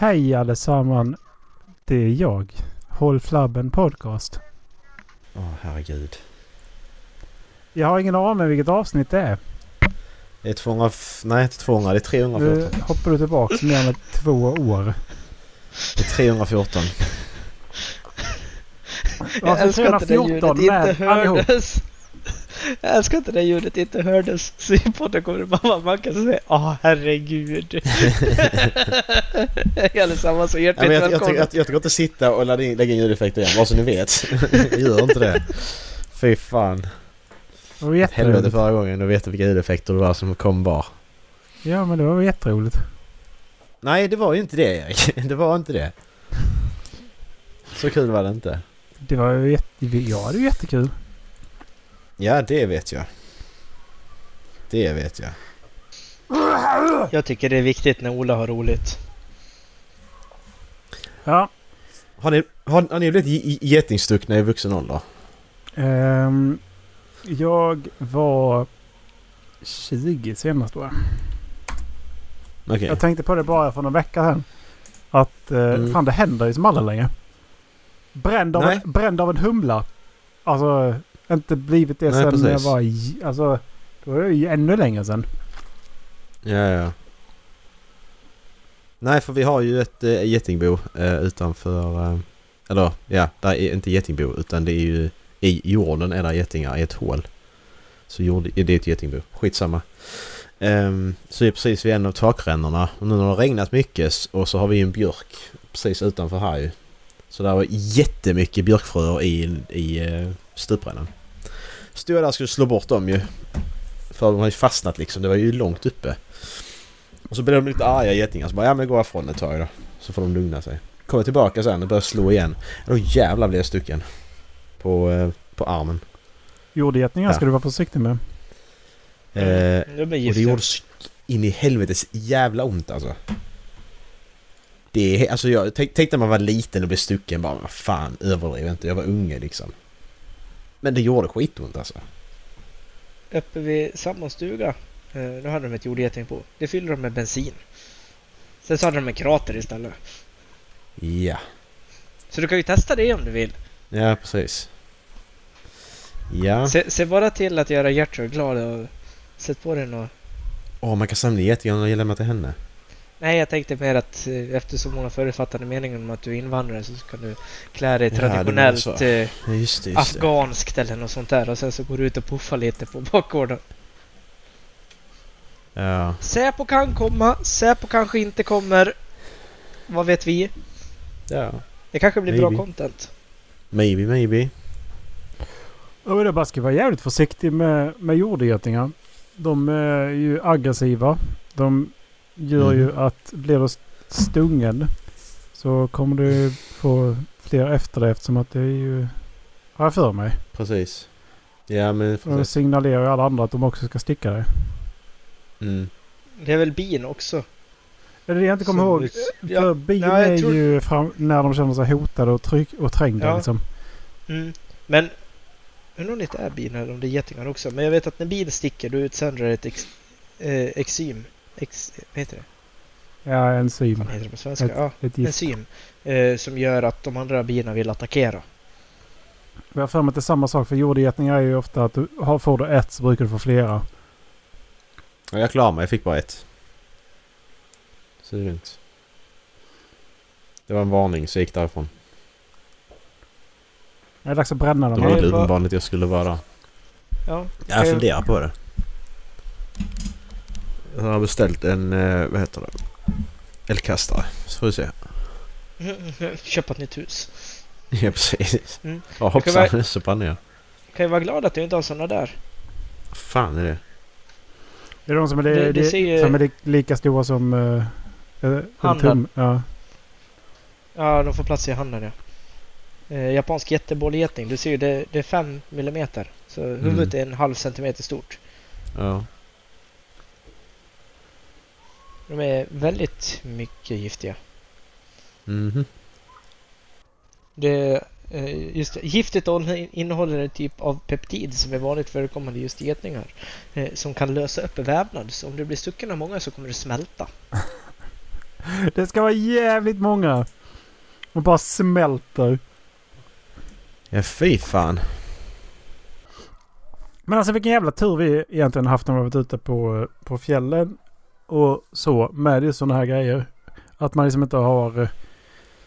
Hej allesammans. Det är jag. Håll Flabben Podcast. Åh herregud. Jag har ingen aning vilket avsnitt det är. Det är 200... Nej inte 200. Det är 314. Nu hoppar du tillbaka mer än två år. Det är 314. Jag Alltså älskar att det där 314 ljudet inte med allihop. Jag älskar att det ljudet inte hördes. Så i podden kommer det bara man kan säga Åh herregud. Allesammans Ja, hjärtligt men jag, jag, välkomna. jag, jag, jag tänker inte sitta och lägga in, lägga in ljudeffekter igen, bara så ni vet. jag gör inte det. Fy fan. Det var Helvete förra gången. Du vet vilka ljudeffekter det var som kom bara. Ja men det var jätteroligt. Nej det var ju inte det Erik. Det var inte det. Så kul var det inte. Det var ju jätte... Ja det är jättekul. Ja det vet jag. Det vet jag. Jag tycker det är viktigt när Ola har roligt. Ja. Har ni, har, har ni blivit getingstuckna i vuxen ålder? ehm, jag var 20 senast jag. Okej. Jag tänkte på det bara för några veckor sedan. Att eh, Mm. fan det händer ju som aldrig längre. Bränd av, en, bränd av en humla. Alltså inte blivit det Nej, sen jag precis. var i, Alltså då är det ju ännu längre sen. Ja, ja. Nej, för vi har ju ett äh, getingbo eh, utanför... eh, eller ja, där är inte getingbo utan det är ju... I jorden är där getingar i ett hål. Så jord, det är ett getingbo. Skitsamma. Um, så är precis vid en av takrännorna. Och nu när det har regnat mycket och så har vi ju en björk precis utanför här ju. Så där var jättemycket björkfröer i, i stuprännan. Stod jag där och skulle slå bort dem ju. För de har ju fastnat liksom. Det var ju långt uppe. Och så blev de lite arga getingar så bara ja men gå ifrån ett tag då. Så får de lugna sig. Kommer tillbaka sen och börjar slå igen. Då jävlar blev jag stucken. På, eh, på armen. Jordgetingar Ja. ska du vara försiktig med. Eh, och det gjorde in i helvetes jävla ont alltså. Det är, alltså jag tänk, tänkte när man var liten och blev stucken bara vad fan överdriv inte. Jag var unge liksom. Men det gjorde skitont alltså. Uppe vid samma stuga. Eh, då hade de ett jordgeting på. Det fyllde de med bensin. Sen så hade de en krater istället. Ja. Så du kan ju testa det om du vill. Ja precis. Ja. Se, se bara till att göra Gertrud glad och sätt på den och... Åh man kan samla getingar och lämna till henne. Nej, jag tänkte mer att eh, eftersom hon har förutfattade meningen om att du är invandrare så ska du klä dig menar traditionellt så. eh, Ja just det, just det. afghanskt eller något sånt där och sen så går du ut och puffar lite på bakgården. Ja. Säpo kan komma, Säpo kanske inte kommer. Vad vet vi? Ja. Det kanske blir bra Maybe. content. Maybe, maybe. Ja, men det bara ska vara jävligt försiktig med, med jordgetingar. De är ju aggressiva. De gör ju Mhm. att blir du stungen så kommer du få fler efter det eftersom att det är ju... Har jag för mig. Precis. Ja men Och precis. signalerar ju alla andra att de också ska sticka dig. Mm. Det är väl bin också? Är det det jag inte kommer ihåg? För Ja, bin ja, jag är tror- ju fram, när de känner sig hotade och, tryck, och trängda Ja. liksom. Mm. Men undrar om det inte är bin eller om det är getingar också. Men jag vet att när bin sticker då utsöndrar det ett ex, eh, exym. Ex, vad heter det? Ja, enzym. Vad heter det på svenska? Ett- ja, Ett enzym. Eh, som gör att de andra bina vill attackera. Jag har för mig att det är samma sak för jordgetingar är ju ofta att du har, får du ett så brukar du få flera. Ja, jag klarade mig. Jag fick bara ett. Så det är lugnt. Det var en varning så jag gick därifrån. Det är dags att bränna dem. De det var- uppenbarligen att jag skulle vara där. Ja, Jag funderar på det. Jag har beställt en, eh, vad heter det? Eldkastare. Så får vi se. köpa ett nytt hus. Ja precis. Mm. Ja Jag kan hoppsan, så brann jag. Kan ju vara glad att du inte har såna där. Fan är det? Det är de som är, det, Det- det ser ju- som är li- lika stora som... Uh, en Handen. tum. Ja. Ja, de får plats i handen ja. Eh, japansk jättebollgeting. Du ser ju det, det är 5 millimeter. Så huvudet är en halv centimeter stort. Ja. De är väldigt mycket giftiga. Mhm. Det, eh, just det, giftet innehåller- innehåller en typ av peptid som är vanligt förekommande just i getingar. Eh, som kan lösa upp vävnad. Så om du blir stucken av många så kommer du smälta. Det ska vara jävligt många. Och bara smälter. Ja, fy fan. Men alltså vilken jävla tur vi egentligen haft när vi varit ute på, på fjällen. Och så med just sådana här grejer. Att man liksom inte har eh,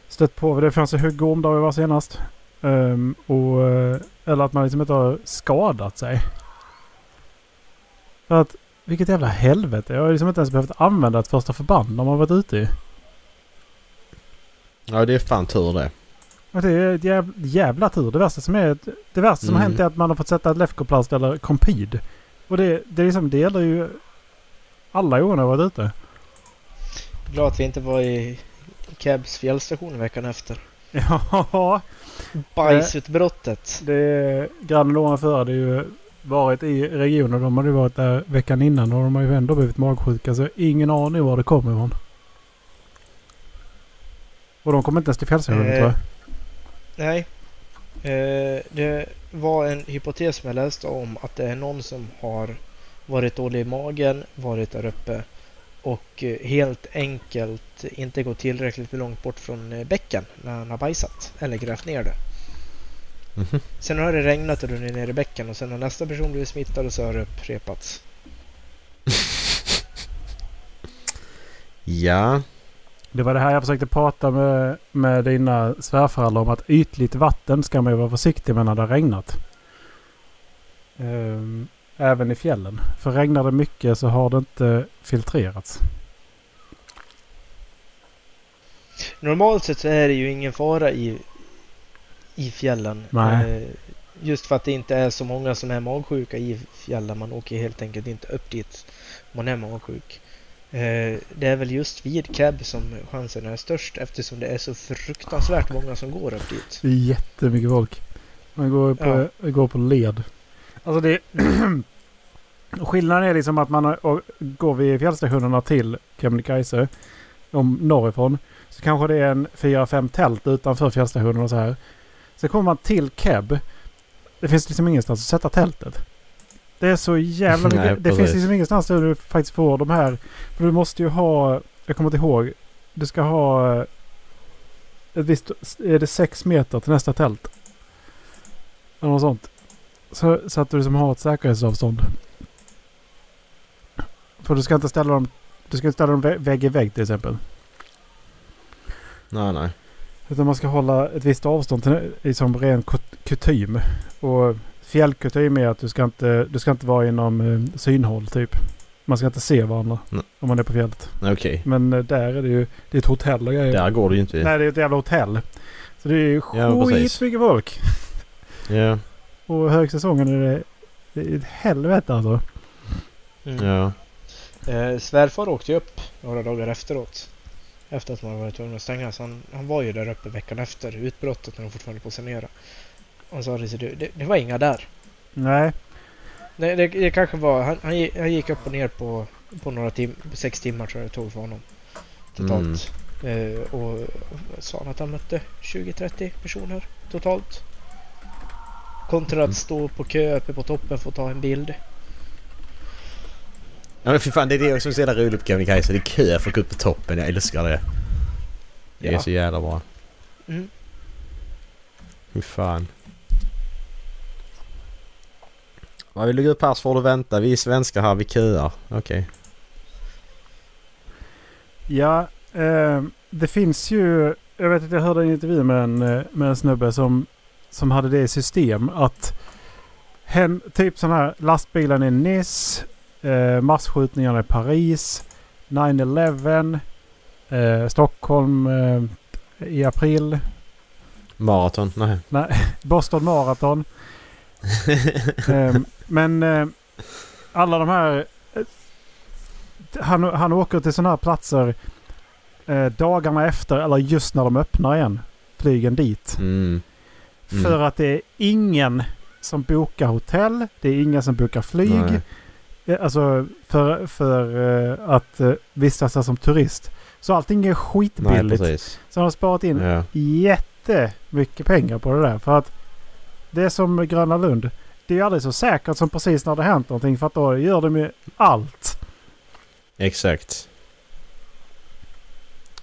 stött på. Det fanns ju huggorm där vi var senast. Ehm, och, eh, eller att man liksom inte har skadat sig. För att vilket jävla helvete. Jag har liksom inte ens behövt använda ett första förband när man varit ute i. Ja, det är fan tur det. Och det är jävla, jävla tur. Det värsta som, är, det värsta som har Mm. hänt är att man har fått sätta ett Lefkoplast eller Compid. Och det, det, är liksom, det gäller ju alla jag har varit ute. Glad att vi inte var i Cabs fjällstation veckan efter. Ja, Bajsutbrottet. det grannen åren före hade ju varit i regionen. De hade ju varit där veckan innan och de har ju ändå blivit magsjuka. Så ingen aning var det kommer ifrån. Och de kom inte ens till fjällstationen Eh, tror jag. Nej. Eh, det var en hypotes som jag läste om att det är någon som har varit dålig i magen, varit där uppe och eh, helt enkelt inte gått tillräckligt långt bort från eh, bäcken när han har bajsat eller grävt ner det. Mhm. Sen har det regnat och runnit ner i bäcken och sen har nästa person blivit smittad och så har det upprepats. Ja. Det var det här jag försökte prata med, med dina svärföräldrar om att ytligt vatten ska man ju vara försiktig med när det har regnat. Ehm, även i fjällen. För regnar det mycket så har det inte filtrerats. Normalt sett så är det ju ingen fara i, i fjällen. Nej. Eh, just för att det inte är så många som är magsjuka i fjällen. Man åker helt enkelt inte upp dit om man är magsjuk. Eh, det är väl just vid cab som chansen är störst eftersom det är så fruktansvärt många som går upp dit. Det är jättemycket folk. Man går på, går på led. Alltså det... Skillnaden är liksom att man går vi fjällstationerna till Kebnekaise om norrifrån så kanske det är en fyra, fem tält utanför fjällstationen och så här. Så kommer man till Keb. Det finns liksom ingenstans att sätta tältet. Det är så jävla mycket. Nej, det finns liksom ingenstans där du faktiskt får de här. För du måste ju ha, jag kommer inte ihåg. Du ska ha eh, ett visst, är det sex meter till nästa tält? Eller något sånt. Så, att du liksom har ett säkerhetsavstånd. För du ska inte ställa dem, du ska inte ställa dem vä- vägg i vägg till exempel. Nej, nej. Utan man ska hålla ett visst avstånd till, i som ren kut- kutym. Och fjällkutym är att du ska inte, du ska inte vara inom eh, synhåll typ. Man ska inte se varandra Nej. om man är på fjället. Okej. Men eh, där är det ju, det är ett hotell och grejer. Där går det ju inte. Nej det är ett jävla hotell. Så det är ju Ja, skitmycket folk. Ja. Och högsäsongen är det, ett helvete alltså. Mm. Ja. Eh, svärfar åkte ju upp några dagar efteråt. Efter att man var tvungen att stänga. Så han, han var ju där uppe veckan efter utbrottet när de fortfarande på att sanera. Och sa det, det, det var inga där. Nej. Nej, det, det kanske var... Han, han, han gick upp och ner på, på några tim, sex timmar tror jag det tog för honom. Totalt. Eh, och sa han att han mötte 20-30 personer totalt. Kontra att stå på kö uppe på toppen för att ta en bild. Ja men för fan det är det som är så jävla roligt på Kebnekaise. Det är kö för att gå upp på toppen. Jag älskar det. Det är Ja. så jävla bra. Mm. Fy fan. Vad vill du gå upp här så får du vänta. Vi är svenskar här, vi köar. Okej. Ja, eh, det finns ju... Jag vet att jag hörde en intervju med en, eh, med en snubbe som, som hade det i system att hen, typ sån här lastbilen i Nice, eh, massskjutningarna i Paris, 9-11, eh, Stockholm eh, i april, Maraton? Nej. Boston Marathon. Eh, men alla de här... eh, Han, han åker till sådana här platser eh, dagarna efter eller just när de öppnar igen. Flygen dit. Mm. Mm. För att det är ingen som bokar hotell. Det är ingen som bokar flyg. Nej. Eh, Alltså för, för eh, att eh, vistas där som turist. Så allting är Nej skitbilligt. precis. så de har sparat in Ja. jättemycket pengar på det där. För att det är som Gröna Lund. Det är aldrig så säkert som precis när det hänt någonting. För att då gör de ju allt. Exakt.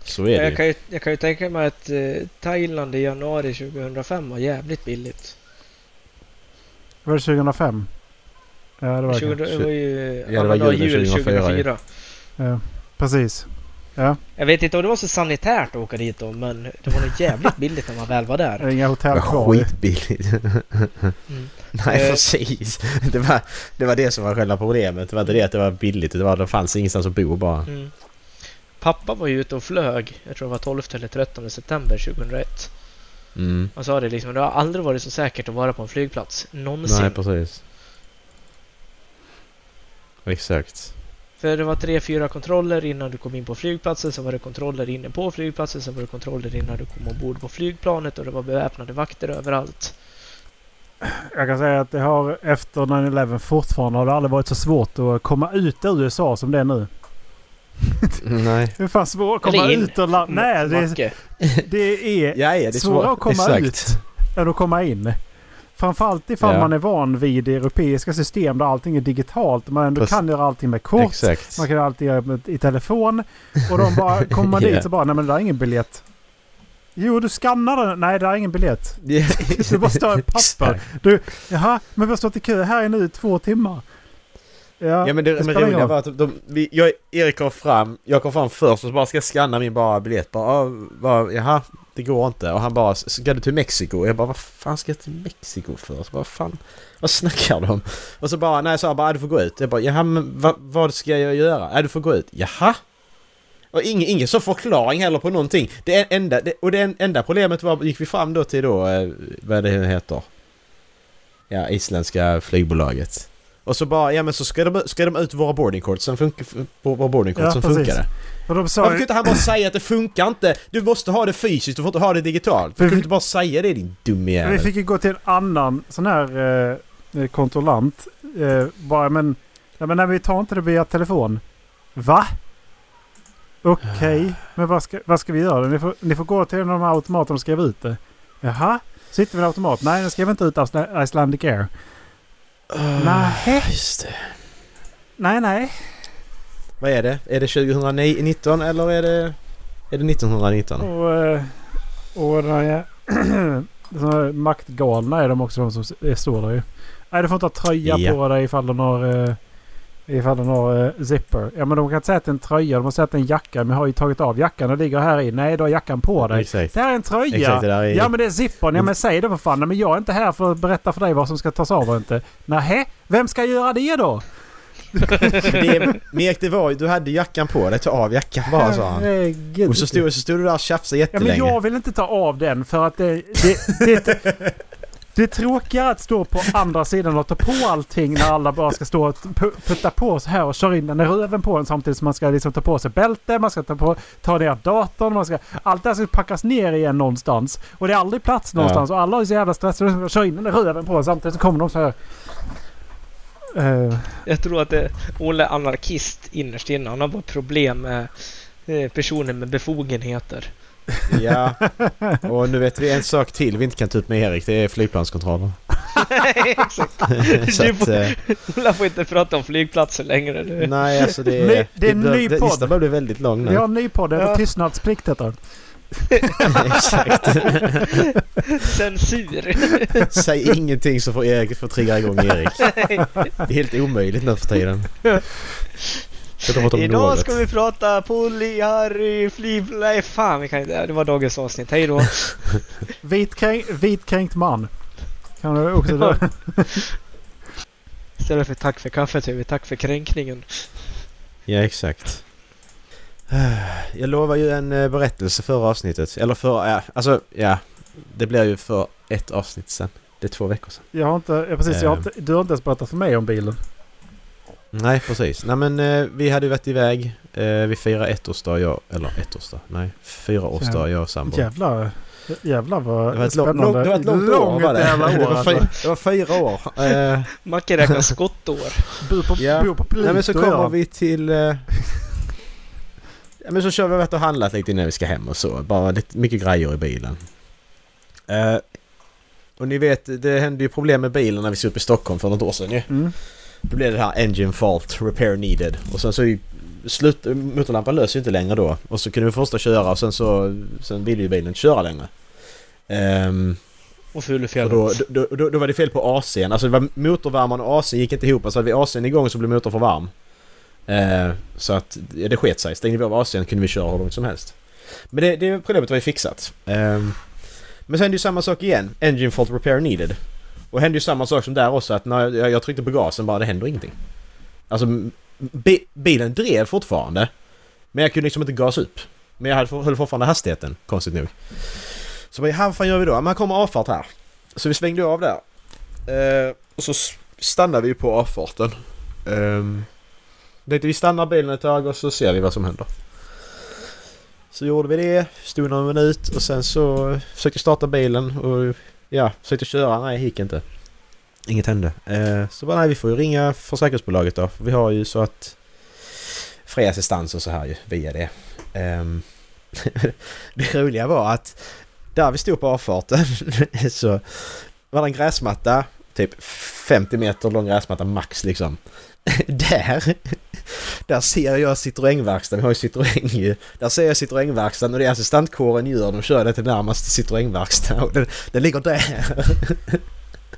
Så är det Jag kan, ju, jag kan ju tänka mig att eh, Thailand i januari 2005 var jävligt billigt. Var det 2005? Ja, det var det. 20, det var ju Ja, det var jul 2004, 2004. Ja, precis. Ja, Jag vet inte om det var så sanitärt att åka dit då, men det var nog jävligt billigt när man väl var där. är inga hotell var kvar skitbilligt. Mm. Nej Eh. precis. Det var, det var det som var själva problemet. Det var inte det att det var billigt. Det var att det fanns ingenstans att bo bara. Mm. Pappa var ju ute och flög, jag tror det var 12 eller 13 september 2001. Mm. Han sa det liksom, det har aldrig varit så säkert att vara på en flygplats. Någonsin. Nej precis. Exakt. För det var tre, fyra kontroller innan du kom in på flygplatsen, sen var det kontroller inne på flygplatsen, sen var det kontroller innan du kom ombord på flygplanet och det var beväpnade vakter överallt. Jag kan säga att det har efter 9-11 fortfarande har det aldrig varit så svårt att komma ut ur USA som det är nu. Nej. Det är fan svårt att komma in. ut ur landet. Nej, det är, det är Ja, ja, det är svårare svårt. att komma Exakt. ut än att komma in. Framförallt ifall Ja. man är van vid europeiska system där allting är digitalt. Man ändå Precis. kan göra allting med kort. Exakt. Man kan göra allting i telefon. Och de bara, kommer man Ja. dit så bara, nej men det där är ingen biljett. Jo, du skannar den. Nej, det där är ingen biljett. Ja, Det bara står ett papper. exakt. Jaha, men vi har stått i kö här är nu i två timmar. Ja, Ja men det, men spelar ingen roliga var att de, vi, jag, Erik kom fram, jag kom fram först och så bara ska jag scanna min bara biljett. Bara, ah, bara, jaha, det går inte. Och han bara, ska du till Mexiko? Jag bara, vad fan ska jag till Mexiko för? Så bara, vad fan, vad snackar de om? Och så bara, nej, så han bara, ah, du får gå ut. Jag bara, jaha, men vad, vad ska jag göra? Nej, du får gå ut. Jaha? Och ingen, ingen så förklaring heller på någonting. Det enda, det, och det en- enda problemet var, gick vi fram då till då, eh, vad det heter? Ja, isländska flygbolaget. Och så bara, ja men så ska de, ska de ut våra boarding cards som funkar, våra boarding cards Ja, precis. funkar det. Och de sa Varför kan inte han bara säga att det funkar inte? Du måste ha det fysiskt, du får inte ha det digitalt. Du kan vi- inte bara säga det din dumme vi jävel. fick ju gå till en annan sån här eh, kontrollant. Eh, bara, men, nej, men nej, vi tar inte det via telefon. Va? Okej, men vad ska, vad ska vi göra? Ni får, ni får gå till en av de här automaterna och skriva ut det. Jaha? Sitter vi i en automat? Nej, den skriver inte ut Icelandic Air. Nej. Just det. Nej, nej. Vad är det? Är det 2019 eller är det... Är det 1919? Och, eh, och den här, maktgalna är de också de som står där ju. Nej, du får inte ha tröja Ja. på dig ifall du har, eh, ifall du har eh, zipper. Ja, men de kan inte säga att det är en tröja. De måste säga att det är en jacka. Men jag har ju tagit av jackan och ligger här i. Nej, du har jackan på dig. Exakt. Det här är en tröja. Exakt, är... Ja men det är zippern. Ja men säg det för fan. Nej, men jag är inte här för att berätta för dig vad som ska tas av och inte. Nähä? Vem ska göra det då? det, Erik, det var. Du hade jackan på dig. Ta av jackan bara sa han. Och så stod, så stod du där och tjafsade Ja men jättelänge. jag vill inte ta av den för att det... Det, det, det är tråkigare att stå på andra sidan och ta på allting när alla bara ska stå och pu- putta på så här och köra in den i röven på en samtidigt som man ska liksom ta på sig bälte, man ska ta, på, ta ner datorn, man ska... Allt det här ska packas ner igen någonstans. Och det är aldrig plats någonstans och alla är så jävla stressade och kör in den i röven på en samtidigt så kommer de så här... Eh, Jag tror att det, Olle är anarkist innerst inne. Han har bara problem med eh, personer med befogenheter. Ja. Och nu vet vi en sak till vi inte kan ta ut med Erik. Det är flygplanskontrollen. Exakt. så Du att, får- eh, får inte prata om flygplatser längre. Du. nej, alltså det... Ny- det är en blir- ny det, podd. Listan börjar bli väldigt lång nu. vi har en ny podd, det heter Ja. Tystnadsplikt heter. Exakt. Censur. Säg ingenting så får Erik får trigga igång Erik. Det är helt omöjligt nu för tiden. Idag ska vi prata polyharry, flyg... Nej fan, vi kan inte... Det var dagens avsnitt. Hej då. Vitkränk, vitkränkt man. Kan du också då? Istället för tack för kaffet säger vi tack för kränkningen. Ja, exakt. Jag lovar ju en eh, berättelse förra avsnittet. Eller för, ja, alltså, ja. Det blir ju för ett avsnitt sen. Det är två veckor sedan. Jag har inte, ja, precis, jag har Ehm. inte, du har inte ens berättat för mig om bilen. Nej, precis. Nej men eh, vi hade ju varit iväg. Eh, vi firade ettårsdag, jag... Eller ettårsdag? Nej, fyraårsdag, jag och sambon. Jävlar. Jävlar vad Det var ett, spännande. lång, det var ett långt, år var det. jävla år det, var alltså. fyra, det var fyra år. Eh, Macke räknar skottår. Bor på, Ja. bor på Pluto Nej men så kommer ja. vi till... Eh, ja men så kör vi varit och handlat lite innan vi ska hem och så. Bara lite mycket grejer i bilen. Eh, och ni vet, det hände ju problem med bilen när vi såg upp i Stockholm för något år sedan ju. Mm. Då blev det här engine fault, repair needed. Och sen så slut, motorlampan löser ju inte längre då. Och så kunde vi första köra och sen så sen ville ju bilen inte köra längre. Ehm, Och och fjäll. då, då, då, då var det fel på AC'n. Alltså det var motorvärmaren och AC'n gick inte ihop. Så hade vi AC'n igång så blev motorn för varm. Eh, så att ja, det sket sig. Stängde vi av AC'n kunde vi köra hur långt som helst. Men det, det problemet var ju fixat. Ehm, men sen hände ju samma sak igen. Engine fault repair needed. Och hände ju samma sak som där också att när jag, jag tryckte på gasen bara det händer ingenting. Alltså bi, bilen drev fortfarande. Men jag kunde liksom inte gasa upp. Men jag hade- höll fortfarande hastigheten konstigt nog. Så vad fan gör vi då? Man kommer avfart här. Så vi svängde av där. Eh, och så stannade vi på avfarten. Um, vi stannar bilen ett tag och så ser vi vad som händer. Så gjorde vi det, stod någon minut och sen så försökte starta bilen och ja, försökte köra. Nej, det gick inte. Inget hände. Eh, så bara nej, vi får ju ringa försäkringsbolaget då. För vi har ju så att fri assistans och så här ju via det. Eh, det roliga var att där vi stod på avfarten så var det en gräsmatta. Typ 50 meter lång gräsmatta max liksom. Där, där ser jag Citroën-verkstaden. Vi har ju Citroën ju. Där ser jag Citroën-verkstaden och det är assistentkåren gör. De kör det till närmaste Citroën-verkstad och den, den ligger där.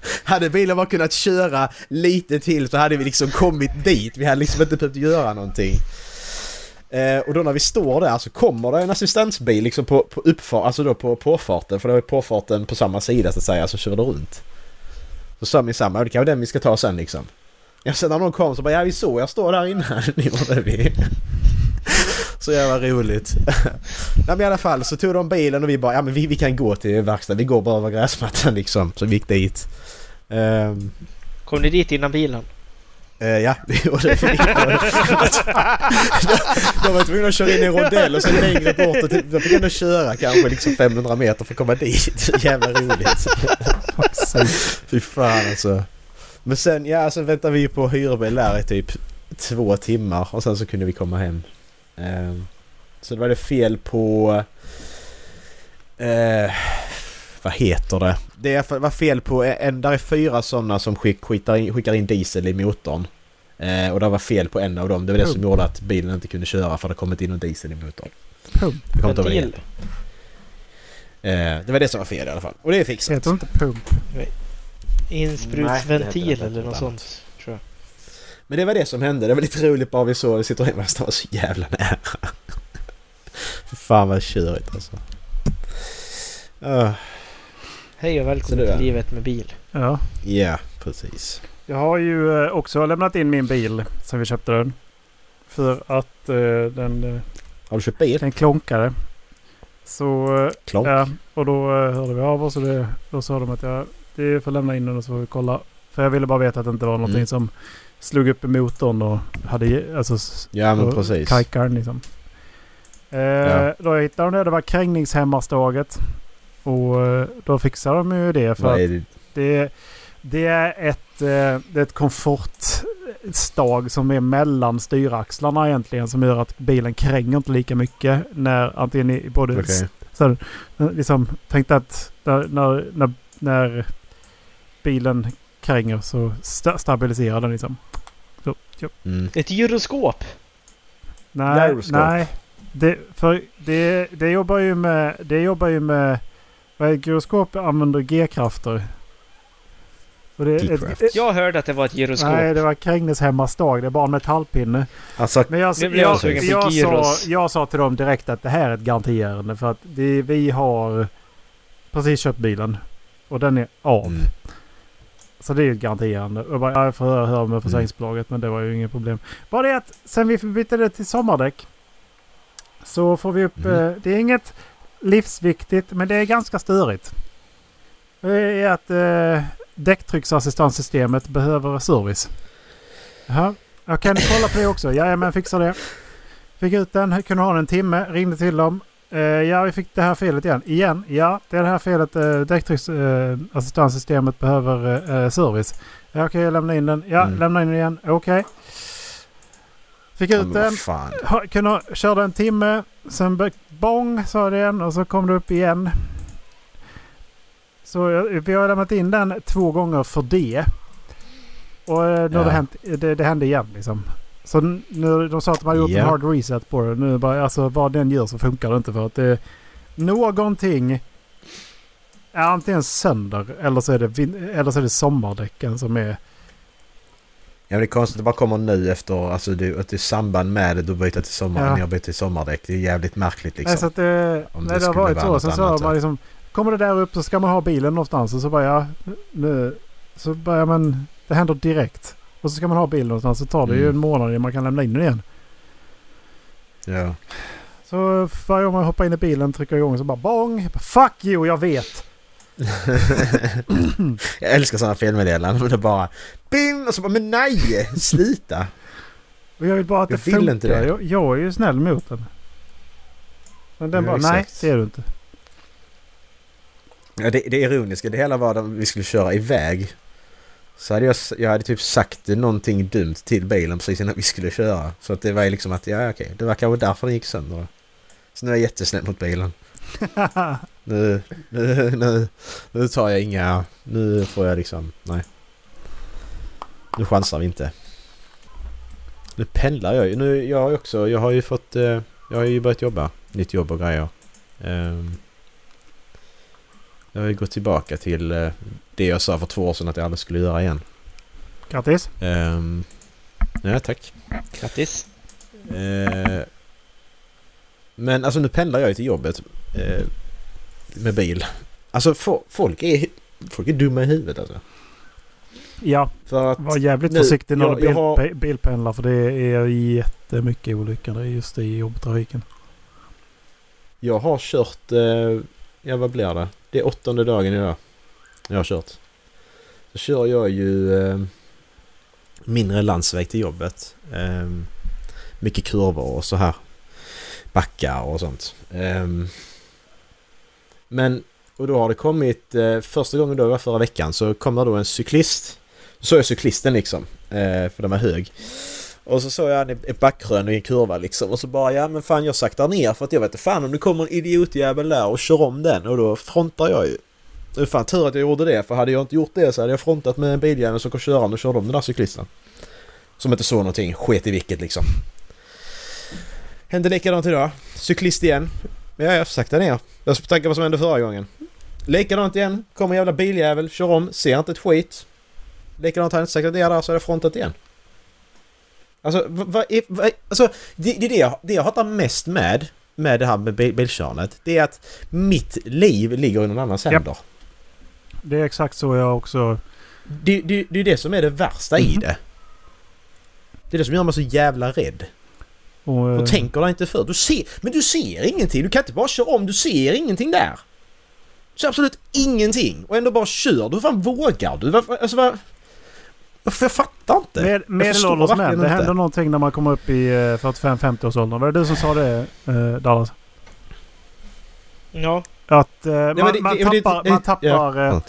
Hade bilen bara kunnat köra lite till så hade vi liksom kommit dit. Vi hade liksom inte behövt göra någonting. Eh, och då när vi står där så kommer det en assistansbil liksom på, på uppfart, alltså då på påfarten. För det var påfarten på samma sida så att säga, som körde runt. Så sa min samma, det kan vara den vi ska ta sen liksom. Ja, sen när någon kom så bara, ja vi såg jag står där innan, det gjorde vi. Så jävla roligt. Nej men i alla fall så tog de bilen och vi bara, ja men vi, vi kan gå till verkstaden, vi går bara över gräsmattan liksom. Så vi gick dit. Ehm, Kom ni dit innan bilen? Eh, ja, det gjorde vi. De var tvungna att köra in i en rondell och sen längre bort. Och typ, de fick ändå köra kanske liksom 500 meter för att komma dit. Så jävla roligt. Fy fan alltså. Men sen, ja, sen väntade vi på hyrbil där i typ två timmar och sen så kunde vi komma hem. Ehm, så då var det fel på... Eh, vad heter det? Det var fel på en... Där är fyra sådana som skick, skickar, in, skickar in diesel i motorn. Eh, och det var fel på en av dem. Det var det som gjorde att bilen inte kunde köra för det kommit in någon diesel i motorn. Pump. Jag kommer inte det. Eh, det var det som var fel i alla fall. Och det är fixat. Heter inte pump? Insprutsventil Nej, det eller något sånt. Tror jag. Men det var det som hände. Det var lite roligt bara vi såg Citroën-verkstaden var så jävla nära. Fan vad körigt alltså. Ja, Hej och Så välkommen det till livet med bil. Ja. Ja, precis. Jag har ju eh, också lämnat in min bil sen vi köpte den. För att eh, den, eh, Har du köpt bil? den klonkade. Så Klonk? Ja, och då hörde vi av oss och det, då sa de att jag det får lämna in den och så får vi kolla. För jag ville bara veta att det inte var någonting Mm. som slog upp i motorn och hade alltså Ja men precis. kajkaren liksom. Eh, Ja. Då hittade de det. Det var krängningshämmarstaget. Och eh, då fixade de ju det. För Vad att är det? det, det är ett, eh, det är ett komfortstag som är mellan styraxlarna egentligen. Som gör att bilen kränger inte lika mycket. När antingen i både Okej. så liksom tänkte att när, när, när bilen kränger så sta stabiliserar den liksom. Så, ja. Mm. Ett gyroskop! Nej, Gyroskop. nej. Det, för det, det jobbar ju med... Det jobbar ju med... Vad är gyroskop använder G-krafter. Ett, Jag hörde att det var ett gyroskop. nej, det var Krängningshämmarstag. Det är bara en metallpinne. Alltså, Men jag, jag, jag jag, sa, jag sa till dem direkt att det här är ett garantiärende. För att det, vi har precis köpt bilen. Och den är av. mm. Så det är ju ett garantiärende. Och jag bara, ja, jag får höra, höra med försäkringsbolaget men det var ju inget problem. Bara det att sen vi bytte det till sommardäck. Så får vi upp... Mhm. Eh, det är inget livsviktigt men det är ganska störigt. Det är att eh, däcktrycksassistanssystemet behöver service. Jaha. Jag kan kolla på det också. Ja, men fixar det. Fick ut den, kunde ha den en timme, ringde till dem. Eh, ja, vi fick det här felet igen. Igen? Ja, det är det här felet. Uh, Däcktrycksassistanssystemet behöver eh, service. Ja, okej, jag lämnar in den. Ja, Mm. lämna in den igen. Okej. Fick Ja, ut den. Ha, kunde, körde en timme. Sen bong sa det igen och så kom det upp igen. Så vi har lämnat in den två gånger för det. Och eh, nu har det, Ja. hänt, det, det hände igen liksom. Så nu, de sa att de har gjort Ja. en hard reset på det. Nu bara, alltså vad den gör så funkar det inte för att det... Någonting är antingen sönder eller så är det, eller så är det sommardäcken som är... Ja men det är konstigt att det bara kommer nu efter, alltså det, att det är samband med det, du byter till sommar, Ja. har bytt till sommardäck. Det är jävligt märkligt liksom. Nej, så att det, Om nej, det det har varit så. Sen så har man liksom... Kommer det där upp så ska man ha bilen någonstans och så bara ja... Nu, så börjar man... Det händer direkt. Och så ska man ha bilen någonstans så tar det ju Mm. en månad innan man kan lämna in den igen. Ja. Så varje gång man hoppar in i bilen trycker igång så bara bong. Fuck you, jag vet! jag älskar sådana felmeddelanden men det bara Bing! Och så bara men nej! Sluta! Och jag vill bara att Jag det vill funkar. inte det. Jag, jag är ju snäll mot den. Men den Ja, bara, nej exakt. det är du inte. Ja, det, det ironiska det hela var att vi skulle köra iväg. Så hade jag, jag hade typ sagt någonting dumt till bilen precis innan vi skulle köra. Så att det var ju liksom att, ja okej, det var kanske därför den gick sönder. Så nu är jag jättesnäll mot bilen. Nu, nu, nu, nu tar jag inga, nu får jag liksom, nej. Nu chansar vi inte. Nu pendlar jag ju. Nu, jag har ju också, jag har ju fått, eh, jag har ju börjat jobba. Nytt jobb och grejer. Ehm, jag har ju gått tillbaka till eh, det jag sa för två år sedan att jag aldrig skulle göra igen. Grattis! Um, ja, tack. Grattis. Eh, men alltså nu pendlar jag ju till jobbet eh, med bil. Alltså fo- folk är, folk är dumma i huvudet alltså. Ja, För att var jävligt nu- försiktig när jag- du bil, har- pe- bilpendlar för det är jättemycket olyckor just i jobbtrafiken. jag har kört, eh, ja vad blir det? Det är åttonde dagen idag jag har kört. Så kör jag ju eh, mindre landsväg till jobbet. Eh, mycket kurvor och så här. Backar och sånt. Eh, men, och då har det kommit, eh, första gången då var förra veckan så kommer då en cyklist. Så såg jag cyklisten liksom, eh, för den var hög. Och så såg jag ett backkrön i en kurva liksom och så bara ja men fan jag saktar ner för att jag vet inte fan om det kommer en idiotjävel där och kör om den och då frontar jag ju. Det är fan tur att jag gjorde det för hade jag inte gjort det så hade jag frontat med en biljävel som kom körande och körde om den där cyklisten. Som inte såg någonting, sket i vilket liksom. Hände likadant idag. Cyklist igen. Ja, jag saktar ner. Jag ska tänka vad som hände förra gången. Likadant igen. Kommer en jävla biljävel, kör om, ser inte ett skit. Likadant hade jag inte saktat ner där så hade jag frontat igen. Alltså, vad, är, vad, alltså det, det, är det, jag, det jag hatar mest med, med det här med bil, bilkörandet, det är att mitt liv ligger i någon annans händer. Det är exakt så jag också... Det, det, det är det som är det värsta i Mhm. det. Det är det som gör mig så jävla rädd. Och, Och eh, tänker dig inte för. Du ser, men du ser ingenting. Du kan inte bara köra om. Du ser ingenting där. Du ser absolut ingenting. Och ändå bara kör. Du Hur fan vågar du? Varför, alltså vad... Varför jag fattar inte. Med, medelålders män. verkligen Det inte. händer någonting när man kommer upp i eh, 45-50 års åldern. Var det du som sa det eh, Dallas? Ja, Att eh, man, det- man det- det- tappar, det- man tappar ja, eh,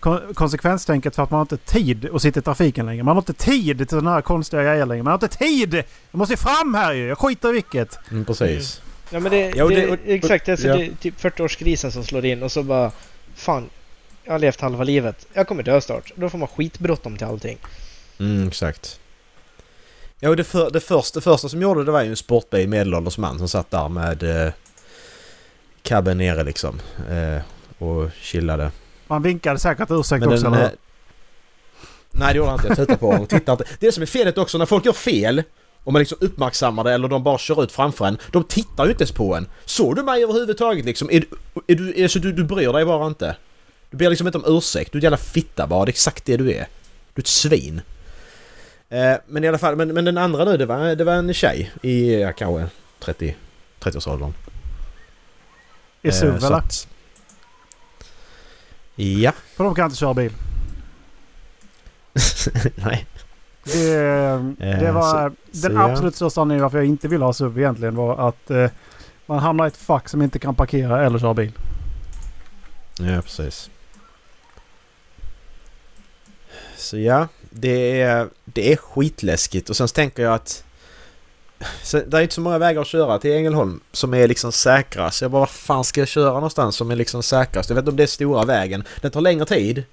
kon- konsekvenstänket för att man har inte tid att sitta i trafiken längre. Man har inte tid till sådana här konstiga grejer längre. Man har inte tid! Jag måste ju fram här ju! Jag skiter i vilket! Mm, precis. ja men det, Ja, och det, det- och- exakt. Alltså, ja. Det är typ 40-årskrisen som slår in och så bara... Fan, jag har levt halva livet. Jag kommer dö snart. Då får man skitbråttom till allting. Mm, exakt. Ja, och det, för, det, första, det första som gjorde det var ju en sportbil medelålders man som satt där med eh, cabben nere liksom. Eh, och chillade. Man vinkade säkert ursäkt Men också. den, eller nej det gjorde han inte. Jag tittade på honom och tittade inte. Det som är felet också när folk gör fel och man liksom uppmärksammar det eller de bara kör ut framför en. De tittar ju inte ens på en. Såg du mig överhuvudtaget liksom? Är, du- är du, är, så du, du bryr dig bara inte. Du ber liksom inte om ursäkt. Du är en jävla fitta bara. Det är exakt det du är. Du är ett svin. Eh, men i alla fall, men, men den andra nu det var, det var en tjej i ja, kanske 30, 30-årsåldern. I SUV Eh, eller? Ja. För de kan inte köra bil. Nej. Det, det Eh, var så- den så ja. absolut största anledningen varför jag inte ville ha SUV egentligen var att eh, man hamnar i ett fack som inte kan parkera eller köra bil. Ja, precis. Så ja, det är, det är skitläskigt och sen tänker jag att så, det är inte så många vägar att köra till Ängelholm som är liksom säkra. Så jag bara, vad fan ska jag köra någonstans som är liksom säkrast? Jag vet inte om det är stora vägen. Den tar längre tid.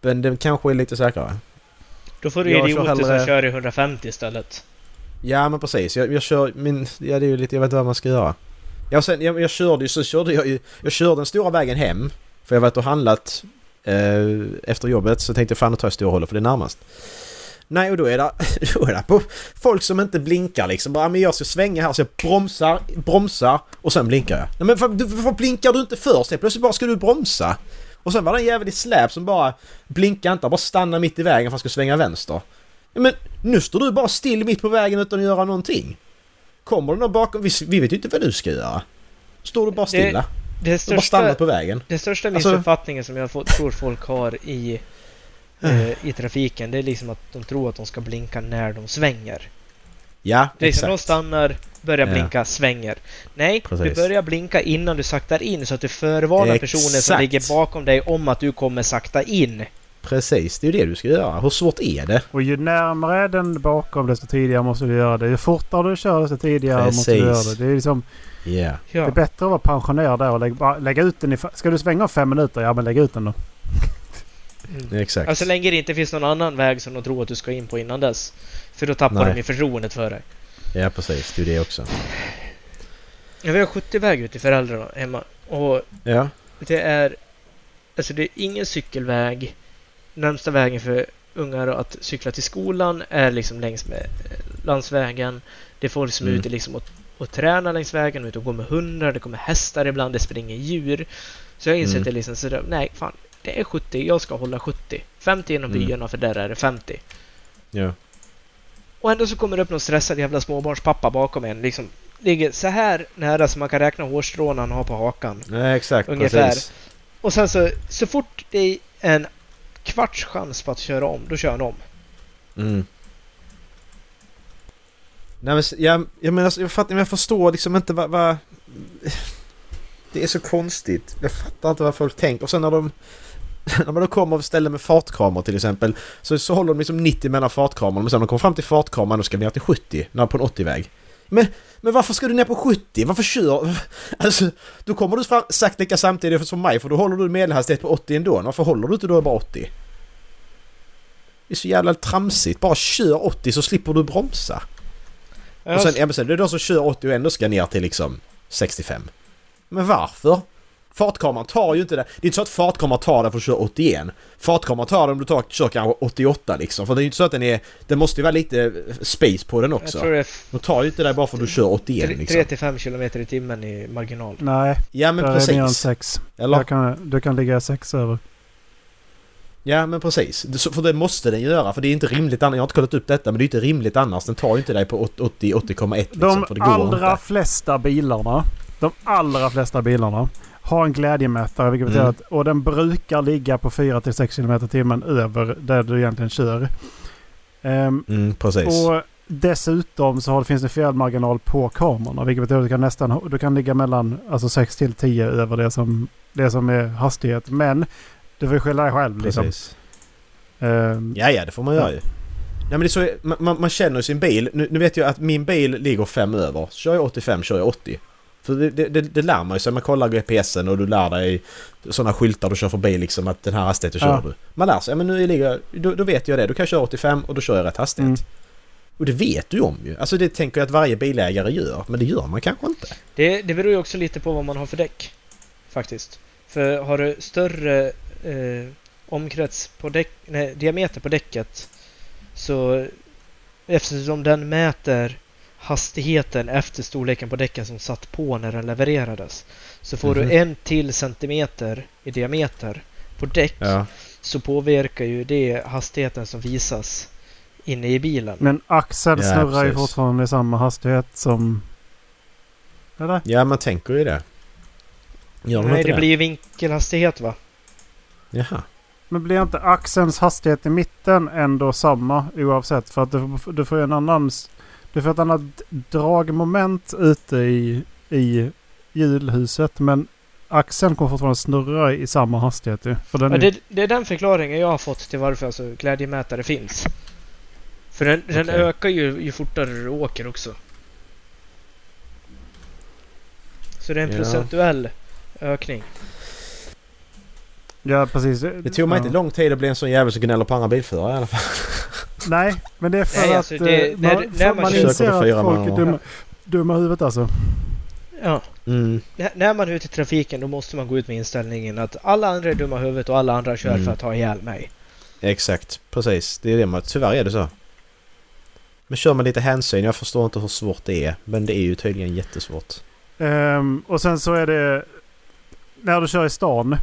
Men den kanske är lite säkrare. Då får du Jag idioter hellre- som kör i 150 istället. Ja men precis. Jag, jag kör min... Ja det är ju lite... Jag vet inte vad man ska göra. Ja, sen, jag, jag körde ju så körde jag ju... Jag körde den stora vägen hem. För jag var ute och handlat eh, efter jobbet så tänkte jag fan nu tar jag stora hållet för det är närmast. Nej och då är det, då är det på folk som inte blinkar liksom. Bara men jag ska svänga här så jag bromsar, bromsar och sen blinkar jag. Nej, men varför, blinkar du inte först? Plötsligt bara ska du bromsa. Och sen var det en jävel i släp som bara blinkar inte, bara stannar mitt i vägen för att han ska svänga vänster. Men nu står du bara still mitt på vägen utan att göra någonting. Kommer du någon bakom? Vi, vi vet ju inte vad du ska göra. Står du bara stilla? Det, det största, bara stannat på vägen. Det största alltså- missuppfattningen alltså, som jag tror folk har i, eh, i trafiken det är liksom att de tror att de ska blinka när de svänger. Ja, det är exakt. de stannar, börjar ja. blinka, svänger. Nej, Precis. du börjar blinka innan du saktar in så att du förvarnar personen som ligger bakom dig om att du kommer sakta in. Precis, det är ju det du ska göra. Hur svårt är det? Och ju närmare den bakom desto tidigare måste du göra det. Ju fortare du kör desto tidigare Precis. måste du göra det. Det är liksom... Yeah. Det är bättre att vara pensionär där och lägga, lägga ut den i... Ska du svänga om fem minuter? Ja men lägg ut den då. Mm. Exakt. Alltså, så länge det inte finns någon annan väg som de tror att du ska in på innan dess. För då tappar Nej. de ju förtroendet för dig. Ja precis, det är det också. Ja, vi har 70-väg ute till föräldrarna hemma. Och ja. det är... Alltså det är ingen cykelväg. Närmsta vägen för ungar att cykla till skolan är liksom längs med eh, landsvägen. Det är folk som mm. är ute liksom och, och tränar längs vägen, ute och går med hundar, det kommer hästar ibland, det springer djur. Så jag inser mm. att det liksom sådär, nej fan, det är 70, jag ska hålla 70. 50 inom mm. byarna för där är det 50. Ja. Och ändå så kommer det upp någon stressad jävla småbarnspappa bakom en. Liksom ligger så här nära som man kan räkna hårstrån han har på hakan. Nej, exakt. Ungefär. Precis. Och sen så, så fort det är en kvarts chans på att köra om, då kör han om. Mm. Nej men jag, jag menar, jag, fattar, jag förstår liksom inte vad, vad... Det är så konstigt. Jag fattar inte vad folk tänker. Och sen när de... När man då kommer och ställer med fartkameror till exempel så, så håller de liksom 90 mellan fartkamerorna men sen när de kommer fram till fartkameran då ska vi ner till 70 när på en 80-väg. Men, men varför ska du ner på 70? Varför kör... Alltså, då kommer du fram, sagt lika samtidigt som mig för då håller du medelhastighet på 80 ändå. Varför håller du inte då bara 80? Det är så jävla tramsigt. Bara kör 80 så slipper du bromsa. Och sen, ja, men sen det är de som kör 80 och ändå ska ner till liksom 65. Men varför? Fartkameran tar ju inte det. Det är inte så att fartkameran tar det för att köra 81. Fartkameran tar det om du tar, kör kanske 88 liksom. För det är ju inte så att den är... Det måste ju vara lite space på den också. Jag tror det De tar ju inte det bara för att du kör 81 liksom. 3-5 km i timmen i marginal. Nej. Ja men precis. Är mer än 6. Eller? Kan, du kan ligga 6 över. Ja men precis. För det måste den göra. För det är inte rimligt annars. Jag har inte kollat upp detta men det är inte rimligt annars. Den tar ju inte dig på 80,1 liksom. De för det går allra inte. flesta bilarna. De allra flesta bilarna har en glädjemätare vilket betyder mm. att och den brukar ligga på 4-6 km timmen över där du egentligen kör. Um, mm, precis. Och dessutom så har, finns det felmarginal på kamerorna vilket betyder att du kan nästan du kan ligga mellan alltså 6 till 10 över det som, det som är hastighet. Men du får skylla dig själv liksom. Precis. Um, ja, ja det får man göra ju. Nej men det är så, man, man känner sin bil. Nu, nu, vet jag att min bil ligger 5 över. Så kör jag 85 kör jag 80. För det, det, det lär man ju sig. Man kollar GPSen och du lär dig sådana skyltar du kör förbi liksom att den här hastigheten kör ja. du. Man lär sig. Men nu ligger då, då vet jag det. Då kan köra 85 och då kör jag rätt hastighet. Mm. Och det vet du om ju. Alltså det tänker jag att varje bilägare gör. Men det gör man kanske inte. Det, det beror ju också lite på vad man har för däck. Faktiskt. För har du större eh, omkrets på däck, nej, diameter på däcket så eftersom den mäter hastigheten efter storleken på däcken som satt på när den levererades. Så får mm -hmm. du en till centimeter i diameter på däck ja. så påverkar ju det hastigheten som visas inne i bilen. Men axeln ja, snurrar ju fortfarande i samma hastighet som... Eller? Ja, man tänker ju det. Gör Nej, det, det blir ju vinkelhastighet va? Jaha. Men blir inte axelns hastighet i mitten ändå samma oavsett? För att du, du får ju en annan du får ett annat dragmoment ute i, i hjulhuset. Men axeln kommer fortfarande snurra i samma hastighet ju. För den ja, det, det, är den förklaringen jag har fått till varför alltså glädjemätare finns. För den, okay. den ökar ju ju fortare du åker också. Så det är en ja. procentuell ökning. Ja, precis. Det tog mig ja. inte lång tid att bli en sån jävel som gnäller på andra bilförare i alla fall. Nej, men det är för Nej, att alltså det- eh, när- man, när för man man inser att folk är man- dumma, dumma i huvudet alltså. Ja. Mm. När man är ute i trafiken då måste man gå ut med inställningen att alla andra är dumma huvudet och alla andra kör Mm. för att ta ihjäl mig. Exakt, precis. Det är det man... Tyvärr är det så. Men kör man lite hänsyn, jag förstår inte hur svårt det är. Men det är ju tydligen jättesvårt. Ehm, och sen så är det... När du kör i stan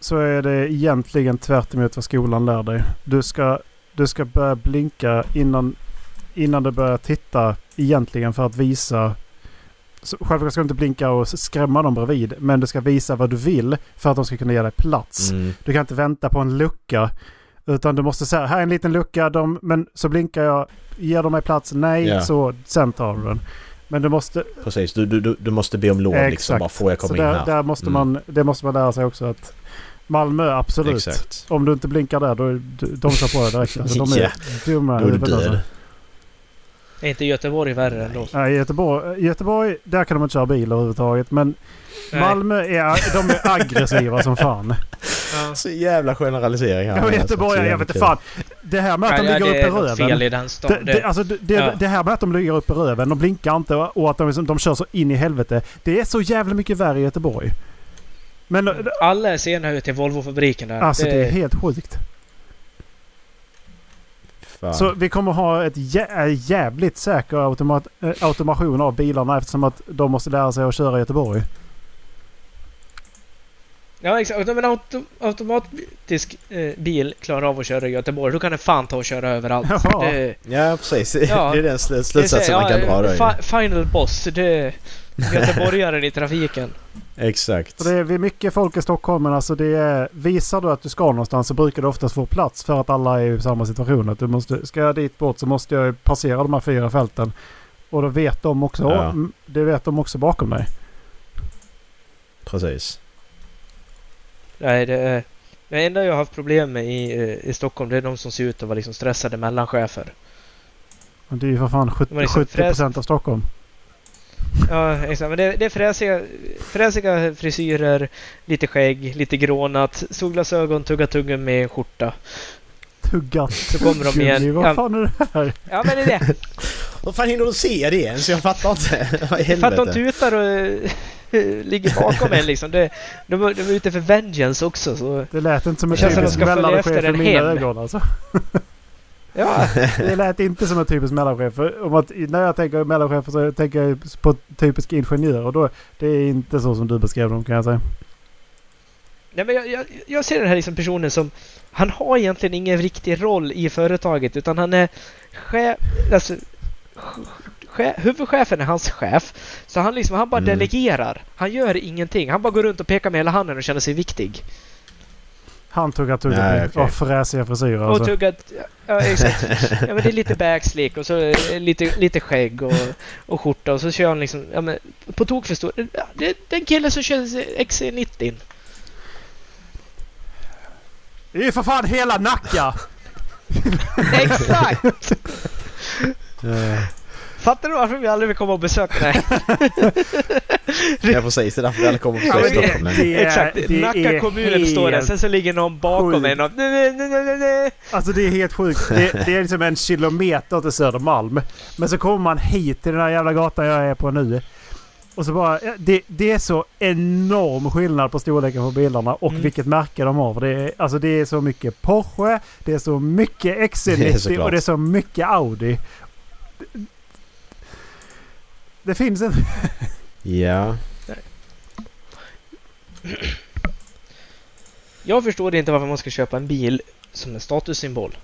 så är det egentligen tvärt vad skolan lär dig. Du ska, du ska börja blinka innan, innan du börjar titta egentligen för att visa... Så, självklart ska du inte blinka och skrämma dem bredvid. Men du ska visa vad du vill för att de ska kunna ge dig plats. Mm. Du kan inte vänta på en lucka. Utan du måste säga här är en liten lucka. De, men så blinkar jag. Ger de mig plats? Nej. Ja. Så sen tar du den. Men du måste... Precis, du, du, du- måste be om lov liksom. Bara får jag komma så in där, här? där måste Mm. man, det måste man lära sig också att Malmö, absolut. Exakt. Om du inte blinkar där, då är de kör på dig direkt. Alltså, de är Ja. dumma i huvudet. Alltså. Är inte Göteborg värre ändå? Nej, Göteborg, Göteborg, där kan de inte köra bil överhuvudtaget. Men Nej. Malmö är, de är aggressiva som fan. Ja. Så jävla generalisering här. Ja. Göteborg, jag vet inte fan. Det här med att de Ja, ligger det upp i något fel röven. i den stan. Det, det, alltså, det, Ja. det här med att de ligger upp i röven, de blinkar inte och och att de, liksom- de kör så in i helvete. Det är så jävla mycket värre i Göteborg. Men Alla är sena ut till Volvofabriken där. alltså det är helt sjukt. Fan. Så vi kommer ha ett jä jävligt säker automat eh, automation av bilarna eftersom att de måste lära sig att köra i Göteborg. Ja exakt. Om en auto, automatisk eh, bil klarar av att köra i Göteborg då kan den fan ta och köra överallt. Ja. Det, Ja, precis. Ja. Det är den sl- det är slutsatsen man kan ja, dra fi- Final boss. Det är göteborgaren i trafiken. Exakt. Så det är vi är mycket folk i Stockholm men alltså det är, visar du att du ska någonstans så brukar du oftast få plats för att alla är i samma situation. Att du måste, ska jag dit bort så måste jag passera de här fyra fälten. Och då vet de också, Ja. det vet de också bakom dig. Precis. Nej, det är... Det enda jag har haft problem med i, eh, i Stockholm det är de som ser ut att vara liksom stressade mellanchefer. Men det är ju för fan 70, Men liksom 70% av Stockholm. Ja, exakt. Men det, det är fräsiga, fräsiga frisyrer, lite skägg, lite grånat, solglasögon, tugga tuggen med skjorta. Tuggat. Så kommer de igen. Vad fan är det här? Ja, men det är det. Hur fan hinner du se det ens? Jag fattar inte. Vad För att de tutar och eh, ligger bakom en liksom. De, är- de är ute för vengeance också. Så. Det lät inte som en Det känns som de typisk ska följa mellanchef i en mina ögon alltså. Ja, Det lät inte som en typisk mellanchef. För Om att, när jag tänker mellanchef så tänker jag på typisk ingenjör. Och då, det är inte så som du beskrev dem kan jag säga. Nej, men jag, jag, jag ser den här liksom personen som... Han har egentligen ingen riktig roll i företaget utan han är chef... Alltså, chef, huvudchefen är hans chef. Så han, liksom, han bara Mm. delegerar. Han gör ingenting. Han bara går runt och pekar med hela handen och känner sig viktig. Han tuggar Nej, okej. och fräsiga frisyrer. Och Alltså. tuggat... Ja, exakt. Ja, men det är lite backslick och så eh, lite, lite skägg och, och skjorta och så kör han liksom... Ja, men, på tok för stor. Ja, Det är den killen som kör XC90. Det är ju för fan hela Nacka! Exakt! Fattar du varför vi aldrig vill komma och besöka dig? Ja precis, det är därför vi aldrig kommer på Ja, ja, Stockholm. men- det är- Exakt, det Nacka är kommunen står där, sen så ligger någon bakom en och... Alltså det är helt sjukt. Det, det är liksom en kilometer till Södermalm. Men så kommer man hit till den här jävla gatan jag är på nu. Och så bara, det, det är så enorm skillnad på storleken på bilarna och Mm. vilket märke de har. För Det är, alltså det är så mycket Porsche, det är så mycket Det är XC90 såklart. och det är så mycket Audi. Det finns en... Ja. Jag förstår inte varför man ska köpa en bil som en statussymbol.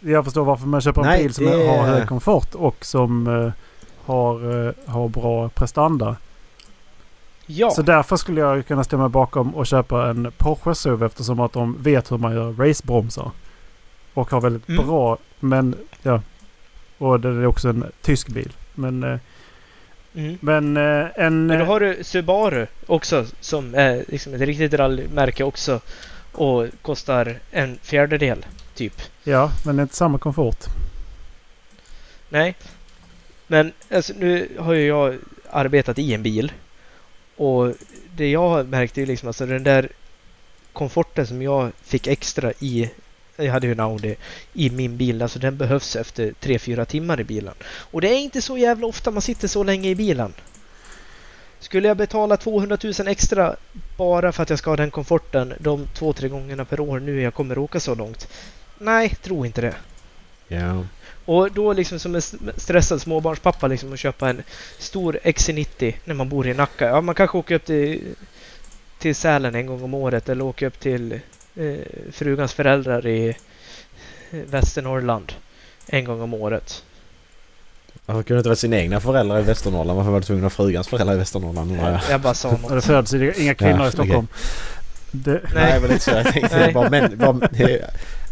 Jag förstår varför man köper en Nej, bil som det- har hög komfort och som eh, har, eh, har bra prestanda. Ja, Så därför skulle jag kunna stämma bakom och köpa en Porsche SUV eftersom att de vet hur man gör racebromsar. Och har väldigt Mm. bra, men ja. Och det är också en tysk bil. Men, eh, mm. men eh, en... Men då har du Subaru också som är liksom ett riktigt rallymärke också. Och kostar en fjärdedel, typ. Ja, men det är inte samma komfort. Nej. Men alltså, nu har ju jag arbetat i en bil. Och det jag har märkt är liksom alltså den där komforten som jag fick extra i jag hade ju en Audi i min bil. Alltså den behövs efter 3-4 timmar i bilen. Och det är inte så jävla ofta man sitter så länge i bilen. Skulle jag betala 200 000 extra bara för att jag ska ha den komforten de två, tre gångerna per år nu jag kommer åka så långt? Nej, tro inte det. Ja. Och då liksom som en stressad småbarnspappa liksom att köpa en stor XC90 när man bor i Nacka. Ja, man kanske åker upp till, till Sälen en gång om året eller åker upp till eh, frugans föräldrar i eh, Västernorrland en gång om året. Varför kunde det inte vara sina egna föräldrar i Västernorrland? Varför var det tvungna frugans föräldrar i Västernorrland? jag? Jag bara sa något. det föds inga kvinnor Ja, i Stockholm. Det, Nej. Nej, men lite så. Jag tänkte Nej. bara, men, bara,